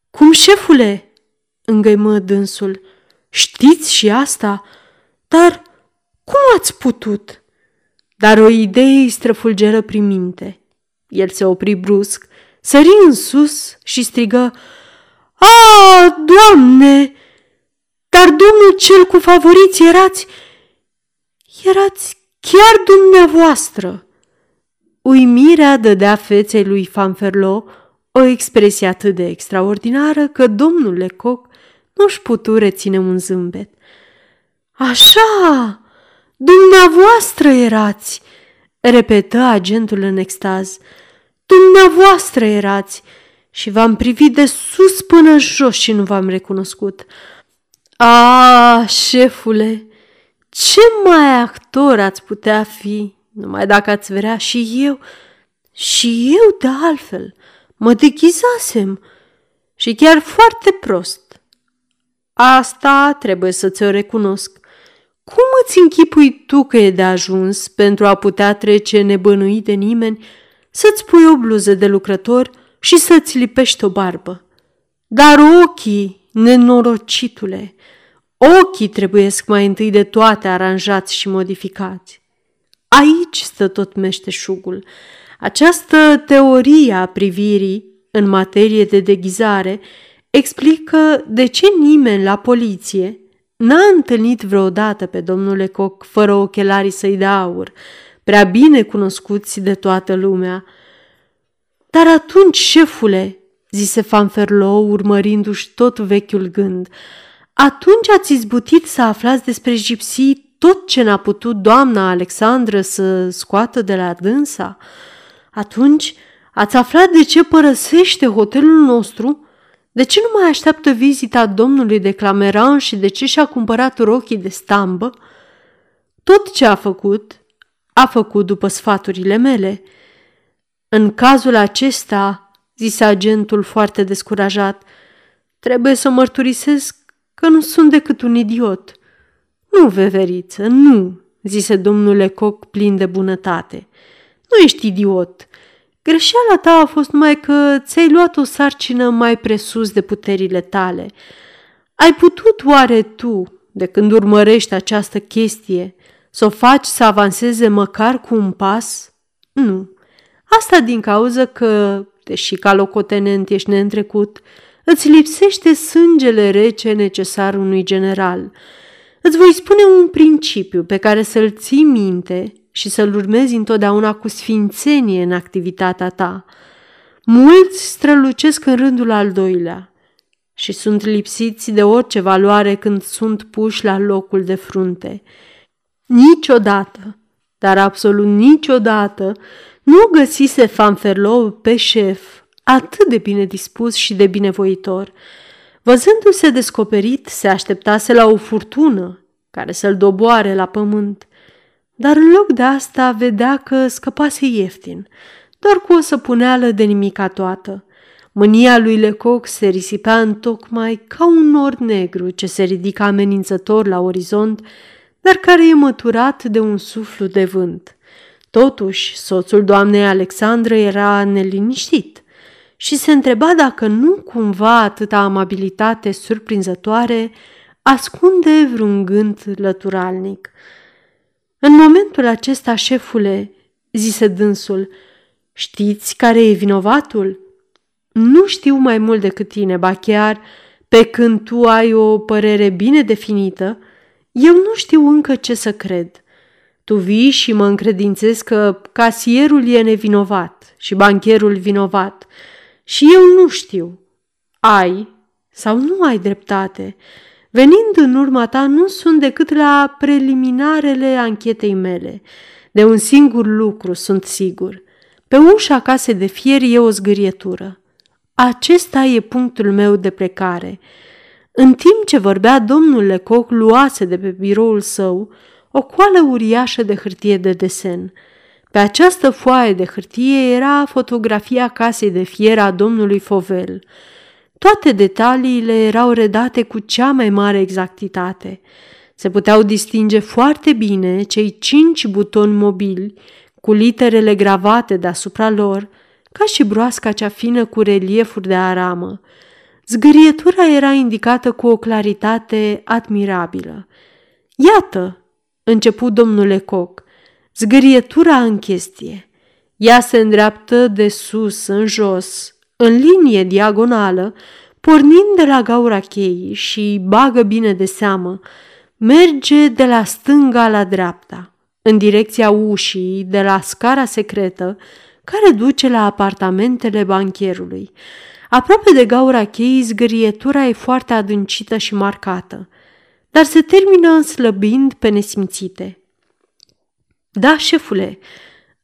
S1: Cum, șefule?" îngăimă dânsul. Știți și asta? Dar cum ați putut?" Dar o idee îi străfulgeră prin minte. El se opri brusc, sări în sus și strigă A, Doamne! Dar domnul cel cu favoriți erați... Erați chiar dumneavoastră!" Uimirea dădea feței lui Fanferlo o expresie atât de extraordinară că domnul Lecoq nu-și putu reține un zâmbet. Așa, dumneavoastră erați, repetă agentul în extaz. Dumneavoastră erați și v-am privit de sus până jos și nu v-am recunoscut. A, șefule, ce mai actor ați putea fi? Numai dacă ați vrea și eu, și eu de altfel, mă deghizasem și chiar foarte prost. Asta trebuie să ți-o recunosc. Cum îți închipui tu că e de ajuns pentru a putea trece nebănuit de nimeni, să-ți pui o bluză de lucrător și să-ți lipești o barbă? Dar ochii, nenorocitule, ochii trebuiesc mai întâi de toate aranjați și modificați. Aici stă tot meșteșugul. Această teorie a privirii în materie de deghizare explică de ce nimeni la poliție n-a întâlnit vreodată pe domnul Lecoq fără ochelarii săi de aur, prea bine cunoscuți de toată lumea. Dar atunci, șefule, zise Fanferlou, urmărindu-și tot vechiul gând, atunci ați izbutit să aflați despre gipsii tot ce n-a putut doamna Alexandră să scoată de la dânsa? Atunci ați aflat de ce părăsește hotelul nostru? De ce nu mai așteaptă vizita domnului de Clameran și de ce și-a cumpărat rochii de stambă? Tot ce a făcut, a făcut după sfaturile mele. În cazul acesta, zise agentul foarte descurajat, trebuie să mărturisesc că nu sunt decât un idiot. Nu, veveriță, nu, zise domnul Lecoq plin de bunătate. Nu ești idiot. Greșeala ta a fost numai că ți-ai luat o sarcină mai presus de puterile tale. Ai putut oare tu, de când urmărești această chestie, să o faci să avanseze măcar cu un pas? Nu. Asta din cauza că, deși ca locotenent ești neîntrecut, Îți lipsește sângele rece necesar unui general. Îți voi spune un principiu pe care să-l ții minte și să-l urmezi întotdeauna cu sfințenie în activitatea ta. Mulți strălucesc în rândul al doilea și sunt lipsiți de orice valoare când sunt puși la locul de frunte. Niciodată, dar absolut niciodată, nu găsise Fanferlou pe șef atât de bine dispus și de binevoitor. Văzându-se descoperit, se așteptase la o furtună care să-l doboare la pământ, dar în loc de asta vedea că scăpase ieftin, doar cu o săpuneală de nimica toată. Mânia lui Lecoq se risipea în tocmai ca un nor negru ce se ridică amenințător la orizont, dar care e măturat de un suflu de vânt. Totuși, soțul doamnei Alexandră era neliniștit și se întreba dacă nu cumva atâta amabilitate surprinzătoare ascunde vreun gând lăturalnic. În momentul acesta, șefule, zise dânsul, știți care e vinovatul? Nu știu mai mult decât tine, ba chiar, pe când tu ai o părere bine definită, eu nu știu încă ce să cred. Tu vii și mă încredințezi că casierul e nevinovat și bancherul vinovat și eu nu știu. Ai sau nu ai dreptate. Venind în urma ta, nu sunt decât la preliminarele anchetei mele. De un singur lucru sunt sigur. Pe ușa casei de fier e o zgârietură. Acesta e punctul meu de plecare. În timp ce vorbea, domnul Lecoq luase de pe biroul său o coală uriașă de hârtie de desen. Pe această foaie de hârtie era fotografia casei de fier a domnului Fovel. Toate detaliile erau redate cu cea mai mare exactitate. Se puteau distinge foarte bine cei cinci butoni mobili cu literele gravate deasupra lor, ca și broasca cea fină cu reliefuri de aramă. Zgârietura era indicată cu o claritate admirabilă. Iată, început domnul Lecoq, zgârietura în chestie. Ea se îndreaptă de sus în jos, în linie diagonală, pornind de la gaura cheii și, bagă bine de seamă, merge de la stânga la dreapta, în direcția ușii de la scara secretă care duce la apartamentele bancherului. Aproape de gaura cheii, zgârietura e foarte adâncită și marcată, dar se termină înslăbind pe nesimțite. Da, șefule,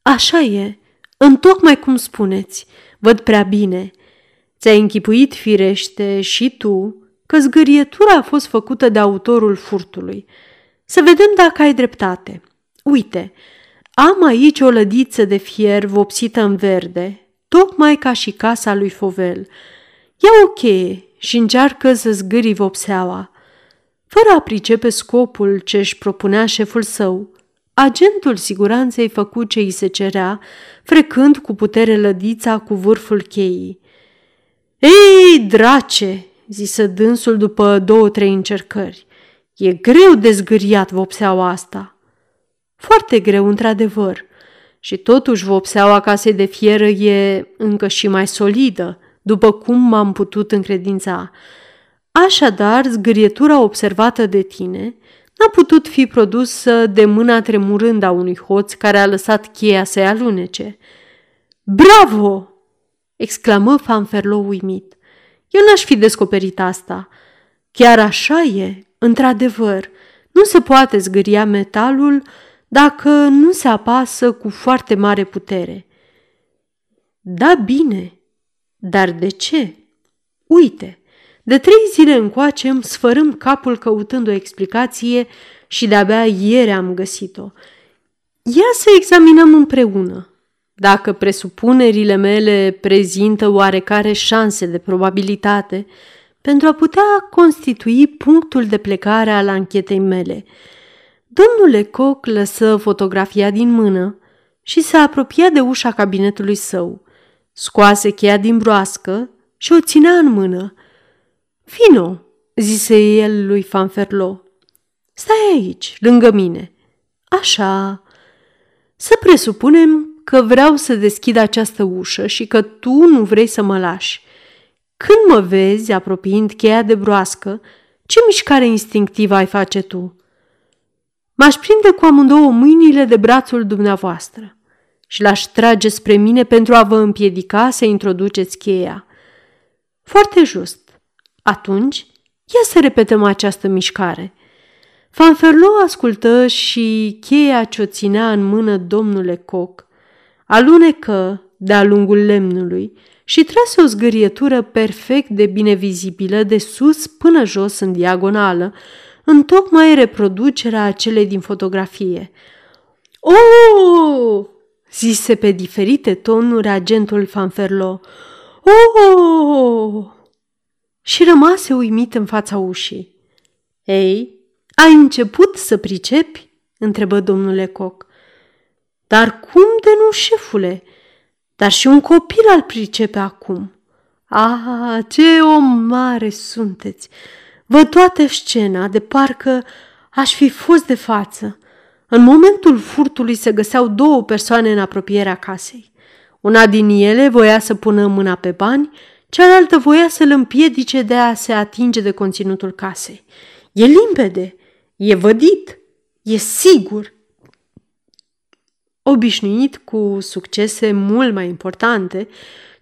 S1: așa e, întocmai cum spuneți, văd prea bine. Ți-ai închipuit firește și tu că zgârietura a fost făcută de autorul furtului. Să vedem dacă ai dreptate. Uite, am aici o lădiță de fier vopsită în verde, tocmai ca și casa lui Fovel. Ia o cheie și încearcă să zgâri vopseaua. Fără a pricepe scopul ce își propunea șeful său, agentul siguranței făcu ce îi se cerea, frecând cu putere lădița cu vârful cheii. Ei, drace!" zise dânsul după două-trei încercări. E greu de zgâriat vopseaua asta." Foarte greu, într-adevăr. Și totuși vopseaua casei de fieră e încă și mai solidă, după cum m-am putut încredința. Așadar, zgârietura observată de tine n-a putut fi produsă de mâna tremurând a unui hoț care a lăsat cheia să-i alunece. Bravo! exclamă Fanferlo uimit. Eu n-aș fi descoperit asta. Chiar așa e, într-adevăr. Nu se poate zgâria metalul dacă nu se apasă cu foarte mare putere. Da, bine, dar de ce? Uite, de trei zile încoace îmi sfărâm capul căutând o explicație și de-abia ieri am găsit-o. Ia să examinăm împreună. Dacă presupunerile mele prezintă oarecare șanse de probabilitate pentru a putea constitui punctul de plecare al anchetei mele – Domnul Lecoq lăsă fotografia din mână și se apropia de ușa cabinetului său. Scoase cheia din broască și o ținea în mână. Vino, zise el lui Fanferlo. Stai aici, lângă mine. Așa. Să presupunem că vreau să deschid această ușă și că tu nu vrei să mă lași. Când mă vezi apropiind cheia de broască, ce mișcare instinctivă ai face tu? M-aș prinde cu amândouă mâinile de brațul dumneavoastră și l-aș trage spre mine pentru a vă împiedica să introduceți cheia. Foarte just. Atunci, ia să repetăm această mișcare. Fanferlo ascultă și cheia ce o ținea în mână domnule Coc alunecă de-a lungul lemnului și trase o zgârietură perfect de bine vizibilă de sus până jos în diagonală, în tocmai reproducerea acelei din fotografie. Oh! zise pe diferite tonuri agentul Fanferlo. Oh! Și rămase uimit în fața ușii. Ei, ai început să pricepi? întrebă domnul Lecoq. Dar cum de nu, șefule? Dar și un copil al pricepe acum. Ah, ce om mare sunteți! Văd toată scena, de parcă aș fi fost de față. În momentul furtului se găseau două persoane în apropierea casei. Una din ele voia să pună mâna pe bani, cealaltă voia să-l împiedice de a se atinge de conținutul casei. E limpede, e vădit, e sigur. Obișnuit cu succese mult mai importante,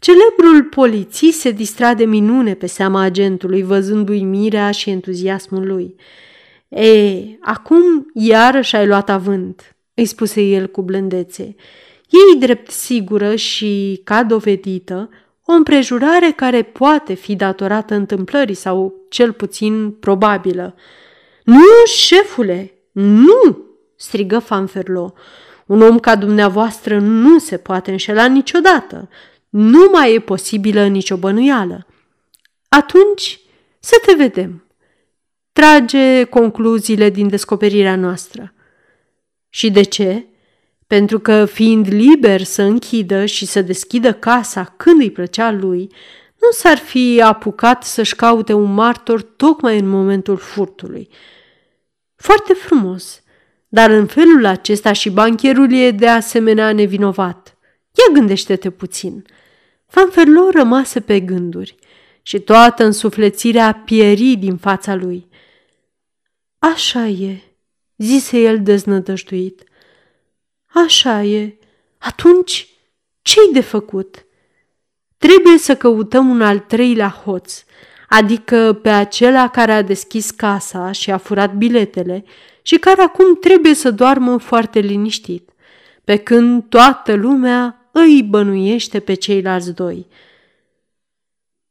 S1: celebrul polițist se distra de minune pe seama agentului, văzând uimirea și entuziasmul lui. E, acum iarăși ai luat avânt, îi spuse el cu blândețe. Ei drept sigură și, ca dovedită, o împrejurare care poate fi datorată întâmplării sau cel puțin probabilă. Nu, șefule, nu!" strigă Fanferlo. Un om ca dumneavoastră nu se poate înșela niciodată. Nu mai e posibilă nicio bănuială. Atunci să te vedem. Trage concluziile din descoperirea noastră. Și de ce? Pentru că, fiind liber să închidă și să deschidă casa când îi plăcea lui, nu s-ar fi apucat să-și caute un martor tocmai în momentul furtului. Foarte frumos, dar în felul acesta și bancherul e de asemenea nevinovat. Ia gândește-te puțin. Fanferlo rămase pe gânduri și toată însuflețirea pieri din fața lui. Așa e, zise el deznădăjduit. Așa e. Atunci, ce-i de făcut? Trebuie să căutăm un al treilea hoț, adică pe acela care a deschis casa și a furat biletele și care acum trebuie să doarmă foarte liniștit, pe când toată lumea îi bănuiește pe ceilalți doi.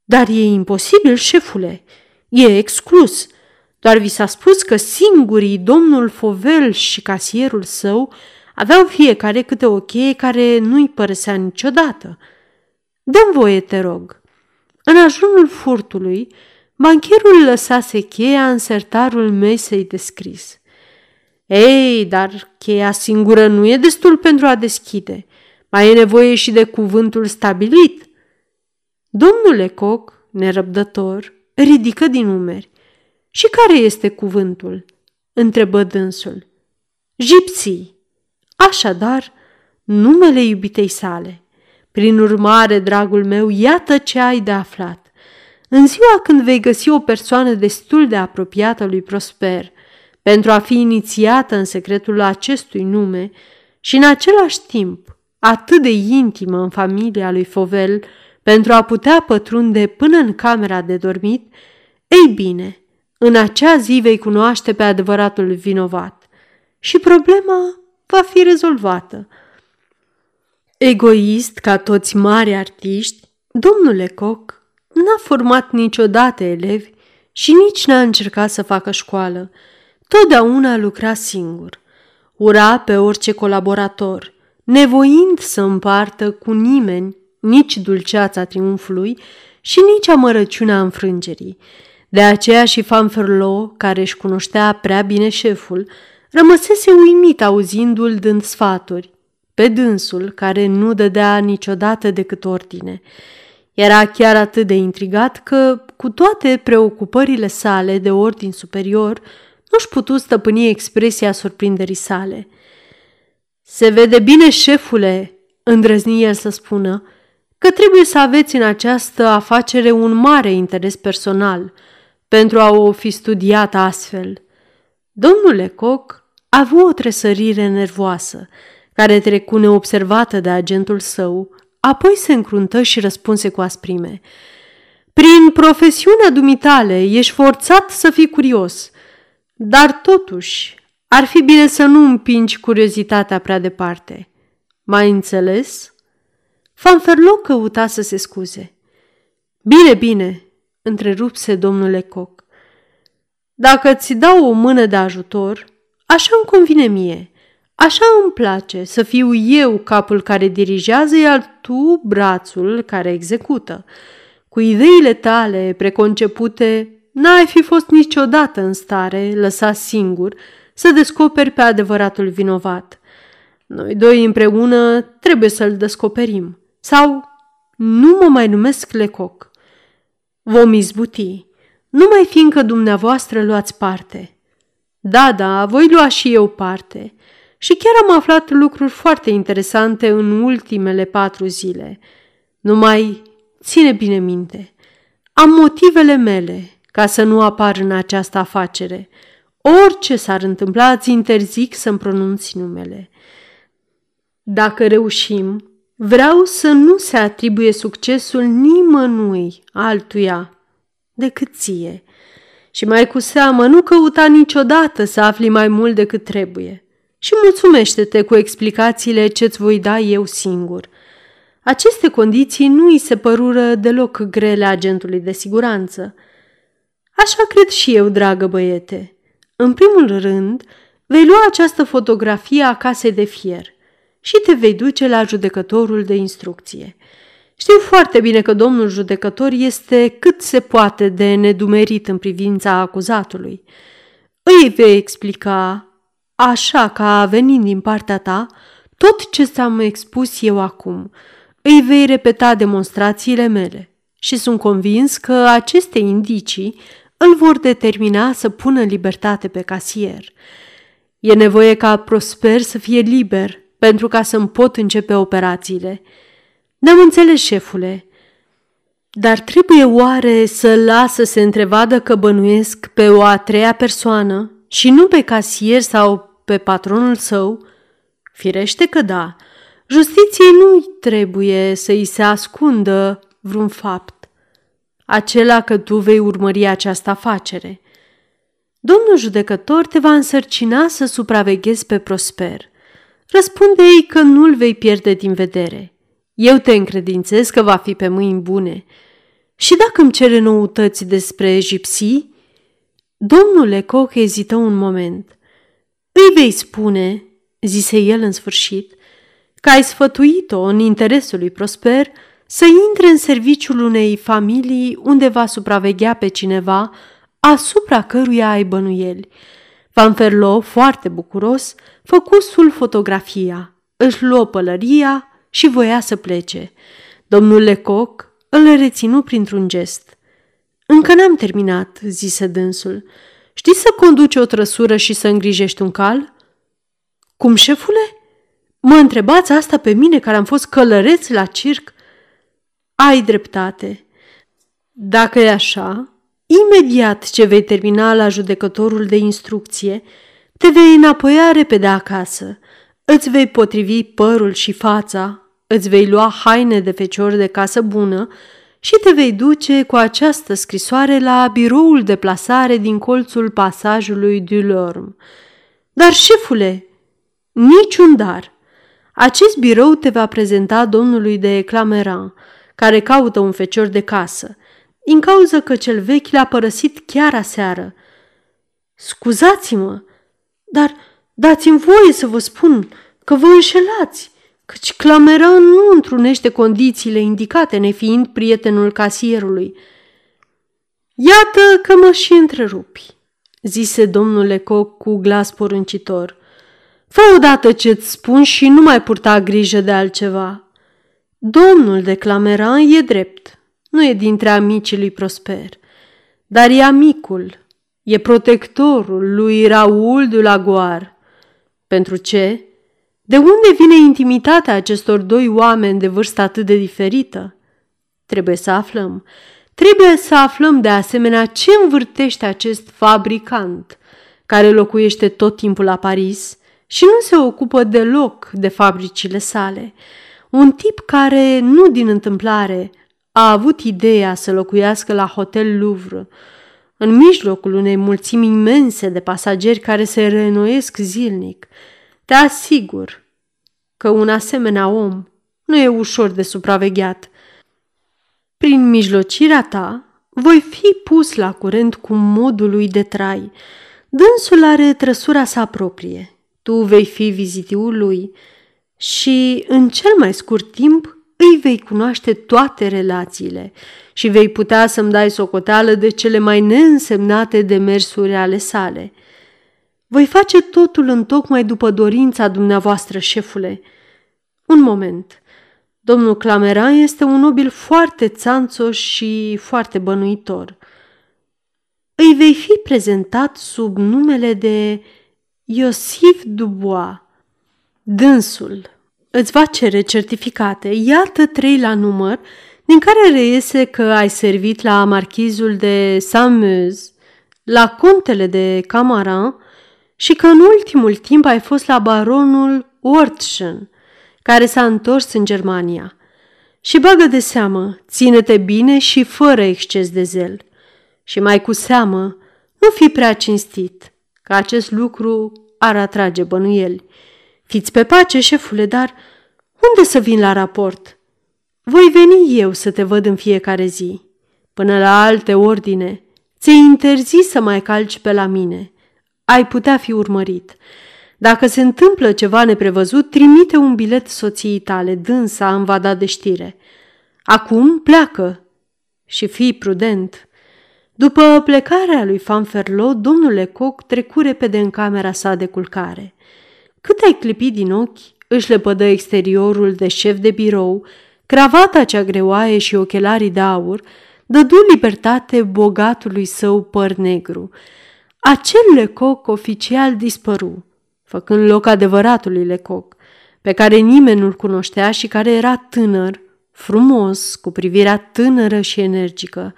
S1: Dar e imposibil, șefule, e exclus. Doar vi s-a spus că singurii, domnul Fovel și casierul său, aveau fiecare câte o cheie care nu-i părăsea niciodată. Dăm voie, te rog. În ajunul furtului, bancherul lăsase cheia în sertarul mesei descris. Ei, dar cheia singură nu e destul pentru a deschide. Mai e nevoie și de cuvântul stabilit. Domnule Coc, nerăbdător, ridică din umeri. Și care este cuvântul? întrebă dânsul. Gipsii. Așadar, numele iubitei sale. Prin urmare, dragul meu, iată ce ai de aflat. În ziua când vei găsi o persoană destul de apropiată lui Prosper – pentru a fi inițiată în secretul acestui nume și în același timp atât de intimă în familia lui Fovel pentru a putea pătrunde până în camera de dormit, ei bine, în acea zi vei cunoaște pe adevăratul vinovat și problema va fi rezolvată. Egoist ca toți mari artiști, domnule Coc n-a format niciodată elevi și nici n-a încercat să facă școală – Totdeauna lucra singur. Ura pe orice colaborator, nevoind să împartă cu nimeni nici dulceața triumfului și nici amărăciunea înfrângerii. De aceea și Fanferlo, care își cunoștea prea bine șeful, rămăsese uimit auzindu-l dând sfaturi, pe dânsul care nu dădea niciodată decât ordine. Era chiar atât de intrigat că, cu toate preocupările sale de ordin superior, nu-și putu stăpâni expresia surprinderii sale. Se vede bine, șefule, îndrăzni el să spună, că trebuie să aveți în această afacere un mare interes personal pentru a o fi studiat astfel. Domnul Lecoq a avut o tresărire nervoasă, care trecu neobservată de agentul său, apoi se încruntă și răspunse cu asprime. Prin profesiunea dumitale ești forțat să fii curios, dar totuși ar fi bine să nu împingi curiozitatea prea departe. Mai înțeles? Fanferlo căuta să se scuze. Bine, bine, întrerupse domnul Lecoq. Dacă ți dau o mână de ajutor, așa îmi convine mie. Așa îmi place să fiu eu capul care dirigează, iar tu brațul care execută. Cu ideile tale preconcepute, n-ai fi fost niciodată în stare, lăsat singur, să descoperi pe adevăratul vinovat. Noi doi împreună trebuie să-l descoperim. Sau nu mă mai numesc Lecoq. Vom izbuti, numai fiindcă dumneavoastră luați parte. Da, da, voi lua și eu parte. Și chiar am aflat lucruri foarte interesante în ultimele patru zile. Numai ține bine minte. Am motivele mele ca să nu apar în această afacere. Orice s-ar întâmpla, îți interzic să-mi pronunți numele. Dacă reușim, Vreau să nu se atribuie succesul nimănui altuia decât ție. Și mai cu seamă, nu căuta niciodată să afli mai mult decât trebuie. Și mulțumește-te cu explicațiile ce-ți voi da eu singur. Aceste condiții nu îi se părură deloc grele agentului de siguranță. Așa cred și eu, dragă băiete. În primul rând, vei lua această fotografie a casei de fier – și te vei duce la judecătorul de instrucție. Știu foarte bine că domnul judecător este cât se poate de nedumerit în privința acuzatului. Îi vei explica, așa ca venind din partea ta, tot ce ți-am expus eu acum. Îi vei repeta demonstrațiile mele și sunt convins că aceste indicii îl vor determina să pună libertate pe casier. E nevoie ca Prosper să fie liber pentru ca să-mi pot începe operațiile. Ne-am înțeles, șefule, dar trebuie oare să las să se întrevadă că bănuiesc pe o a treia persoană și nu pe casier sau pe patronul său? Firește că da. Justiției nu trebuie să îi se ascundă vreun fapt. Acela că tu vei urmări această afacere. Domnul judecător te va însărcina să supraveghezi pe Prosper. Răspunde-i că nu-l vei pierde din vedere. Eu te încredințez că va fi pe mâini bune. Și dacă îmi cere noutăți despre egipsii? Domnul Lecoq ezită un moment. Îi vei spune, zise el în sfârșit, că ai sfătuit-o în interesul lui Prosper să intre în serviciul unei familii unde va supraveghea pe cineva asupra căruia ai bănuieli – Van Ferlo, foarte bucuros, făcu sul fotografia, își luă pălăria și voia să plece. Domnul Lecoq îl reținu printr-un gest. Încă n-am terminat, zise dânsul. Știi să conduci o trăsură și să îngrijești un cal? Cum, șefule? Mă întrebați asta pe mine care am fost călăreț la circ? Ai dreptate. Dacă e așa, Imediat ce vei termina la judecătorul de instrucție, te vei înapoia repede acasă, îți vei potrivi părul și fața, îți vei lua haine de fecior de casă bună și te vei duce cu această scrisoare la biroul de plasare din colțul pasajului Dulorm. Dar, șefule, niciun dar. Acest birou te va prezenta domnului de Clameran, care caută un fecior de casă din cauza că cel vechi l-a părăsit chiar aseară. Scuzați-mă, dar dați-mi voie să vă spun că vă înșelați, căci Clameran nu întrunește condițiile indicate nefiind prietenul casierului. Iată că mă și întrerupi, zise domnul Lecoq cu glas poruncitor. Fă odată ce-ți spun și nu mai purta grijă de altceva. Domnul de Clameran e drept, nu e dintre amicii lui Prosper, dar e amicul, e protectorul lui Raul de la Goar. Pentru ce? De unde vine intimitatea acestor doi oameni de vârstă atât de diferită? Trebuie să aflăm. Trebuie să aflăm de asemenea ce învârtește acest fabricant, care locuiește tot timpul la Paris și nu se ocupă deloc de fabricile sale. Un tip care, nu din întâmplare, a avut ideea să locuiască la Hotel Louvre, în mijlocul unei mulțimi imense de pasageri care se reînnoiesc zilnic. Te asigur că un asemenea om nu e ușor de supravegheat. Prin mijlocirea ta, voi fi pus la curent cu modul lui de trai. Dânsul are trăsura sa proprie. Tu vei fi vizitiul lui și, în cel mai scurt timp, îi vei cunoaște toate relațiile și vei putea să-mi dai socoteală de cele mai neînsemnate demersuri ale sale. Voi face totul în tocmai după dorința dumneavoastră, șefule. Un moment. Domnul Clameran este un nobil foarte țanțoș și foarte bănuitor. Îi vei fi prezentat sub numele de Iosif Dubois. Dânsul îți va cere certificate, iată trei la număr, din care reiese că ai servit la marchizul de Sameuse, la contele de Camaran și că în ultimul timp ai fost la baronul Wortschen, care s-a întors în Germania. Și bagă de seamă, ține-te bine și fără exces de zel. Și mai cu seamă, nu fi prea cinstit, că acest lucru ar atrage bănuieli. Fiți pe pace, șefule, dar unde să vin la raport? Voi veni eu să te văd în fiecare zi. Până la alte ordine, ți-ai interzis să mai calci pe la mine. Ai putea fi urmărit. Dacă se întâmplă ceva neprevăzut, trimite un bilet soției tale, dânsa îmi va da de știre. Acum pleacă și fii prudent. După plecarea lui Fanferlo, domnul Lecoq trecu repede în camera sa de culcare. Cât ai clipit din ochi, își lepădă exteriorul de șef de birou, cravata cea greoaie și ochelarii de aur, dădu libertate bogatului său păr negru. Acel lecoc oficial dispăru, făcând loc adevăratului lecoc, pe care nimeni nu-l cunoștea și care era tânăr, frumos, cu privirea tânără și energică.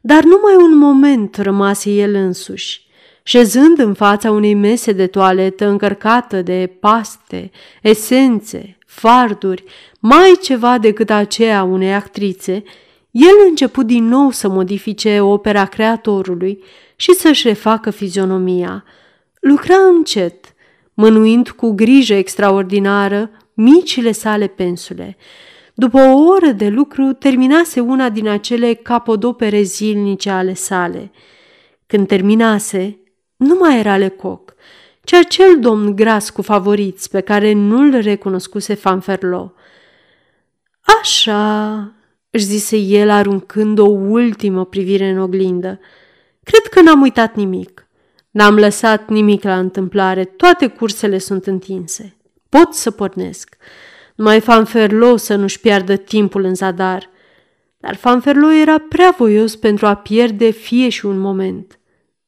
S1: Dar numai un moment rămase el însuși. Șezând în fața unei mese de toaletă încărcată de paste, esențe, farduri, mai ceva decât aceea unei actrițe, el început din nou să modifice opera creatorului și să-și refacă fizionomia. Lucra încet, mânuind cu grijă extraordinară micile sale pensule. După o oră de lucru, terminase una din acele capodopere zilnice ale sale. Când terminase, nu mai era lecoc, ci acel domn gras cu favoriți pe care nu-l recunoscuse Fanferlo. Așa, își zise el aruncând o ultimă privire în oglindă. Cred că n-am uitat nimic. N-am lăsat nimic la întâmplare, toate cursele sunt întinse. Pot să pornesc. Numai Fanferlo să nu-și piardă timpul în zadar. Dar Fanferlo era prea voios pentru a pierde fie și un moment.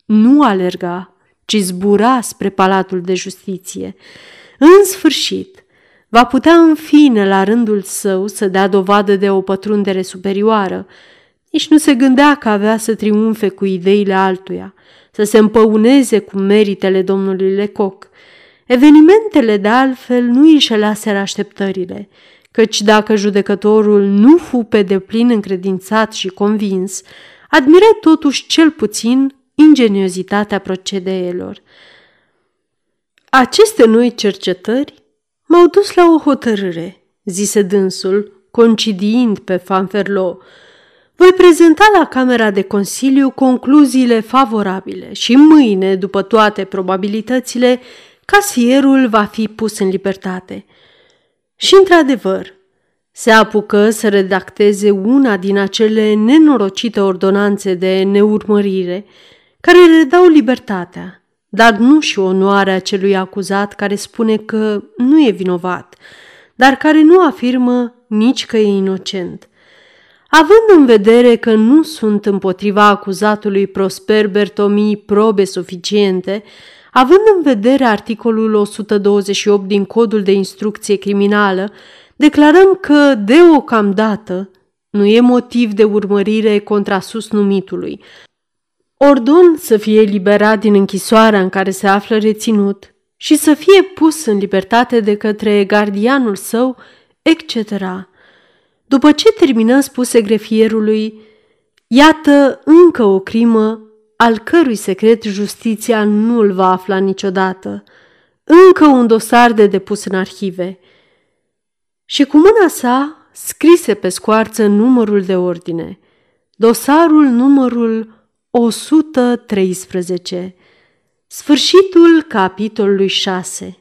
S1: Nu alerga, ci zbura spre Palatul de Justiție. În sfârșit, va putea în fine la rândul său să dea dovadă de o pătrundere superioară. Nici nu se gândea că avea să triumfe cu ideile altuia, să se împăuneze cu meritele domnului Lecoq. Evenimentele de altfel nu îi înșelaseră așteptările, căci dacă judecătorul nu fu pe deplin încredințat și convins, admiră totuși cel puțin ingeniozitatea procedeelor. Aceste noi cercetări m-au dus la o hotărâre, zise dânsul, concidiind pe Fanferlo. Voi prezenta la Camera de Consiliu concluziile favorabile și mâine, după toate probabilitățile, casierul va fi pus în libertate. Și, într-adevăr, se apucă să redacteze una din acele nenorocite ordonanțe de neurmărire care le dau libertatea, dar nu și onoarea celui acuzat care spune că nu e vinovat, dar care nu afirmă nici că e inocent. Având în vedere că nu sunt împotriva acuzatului Prosper Bertomi probe suficiente, Având în vedere articolul 128 din Codul de Instrucție Criminală, declarăm că, deocamdată, nu e motiv de urmărire contra sus numitului. Ordon să fie eliberat din închisoarea în care se află reținut și să fie pus în libertate de către gardianul său, etc. După ce termină spuse grefierului, iată încă o crimă al cărui secret justiția nu-l va afla niciodată, încă un dosar de depus în arhive. Și cu mâna sa scrise pe scoarță numărul de ordine, dosarul numărul 113, sfârșitul capitolului 6.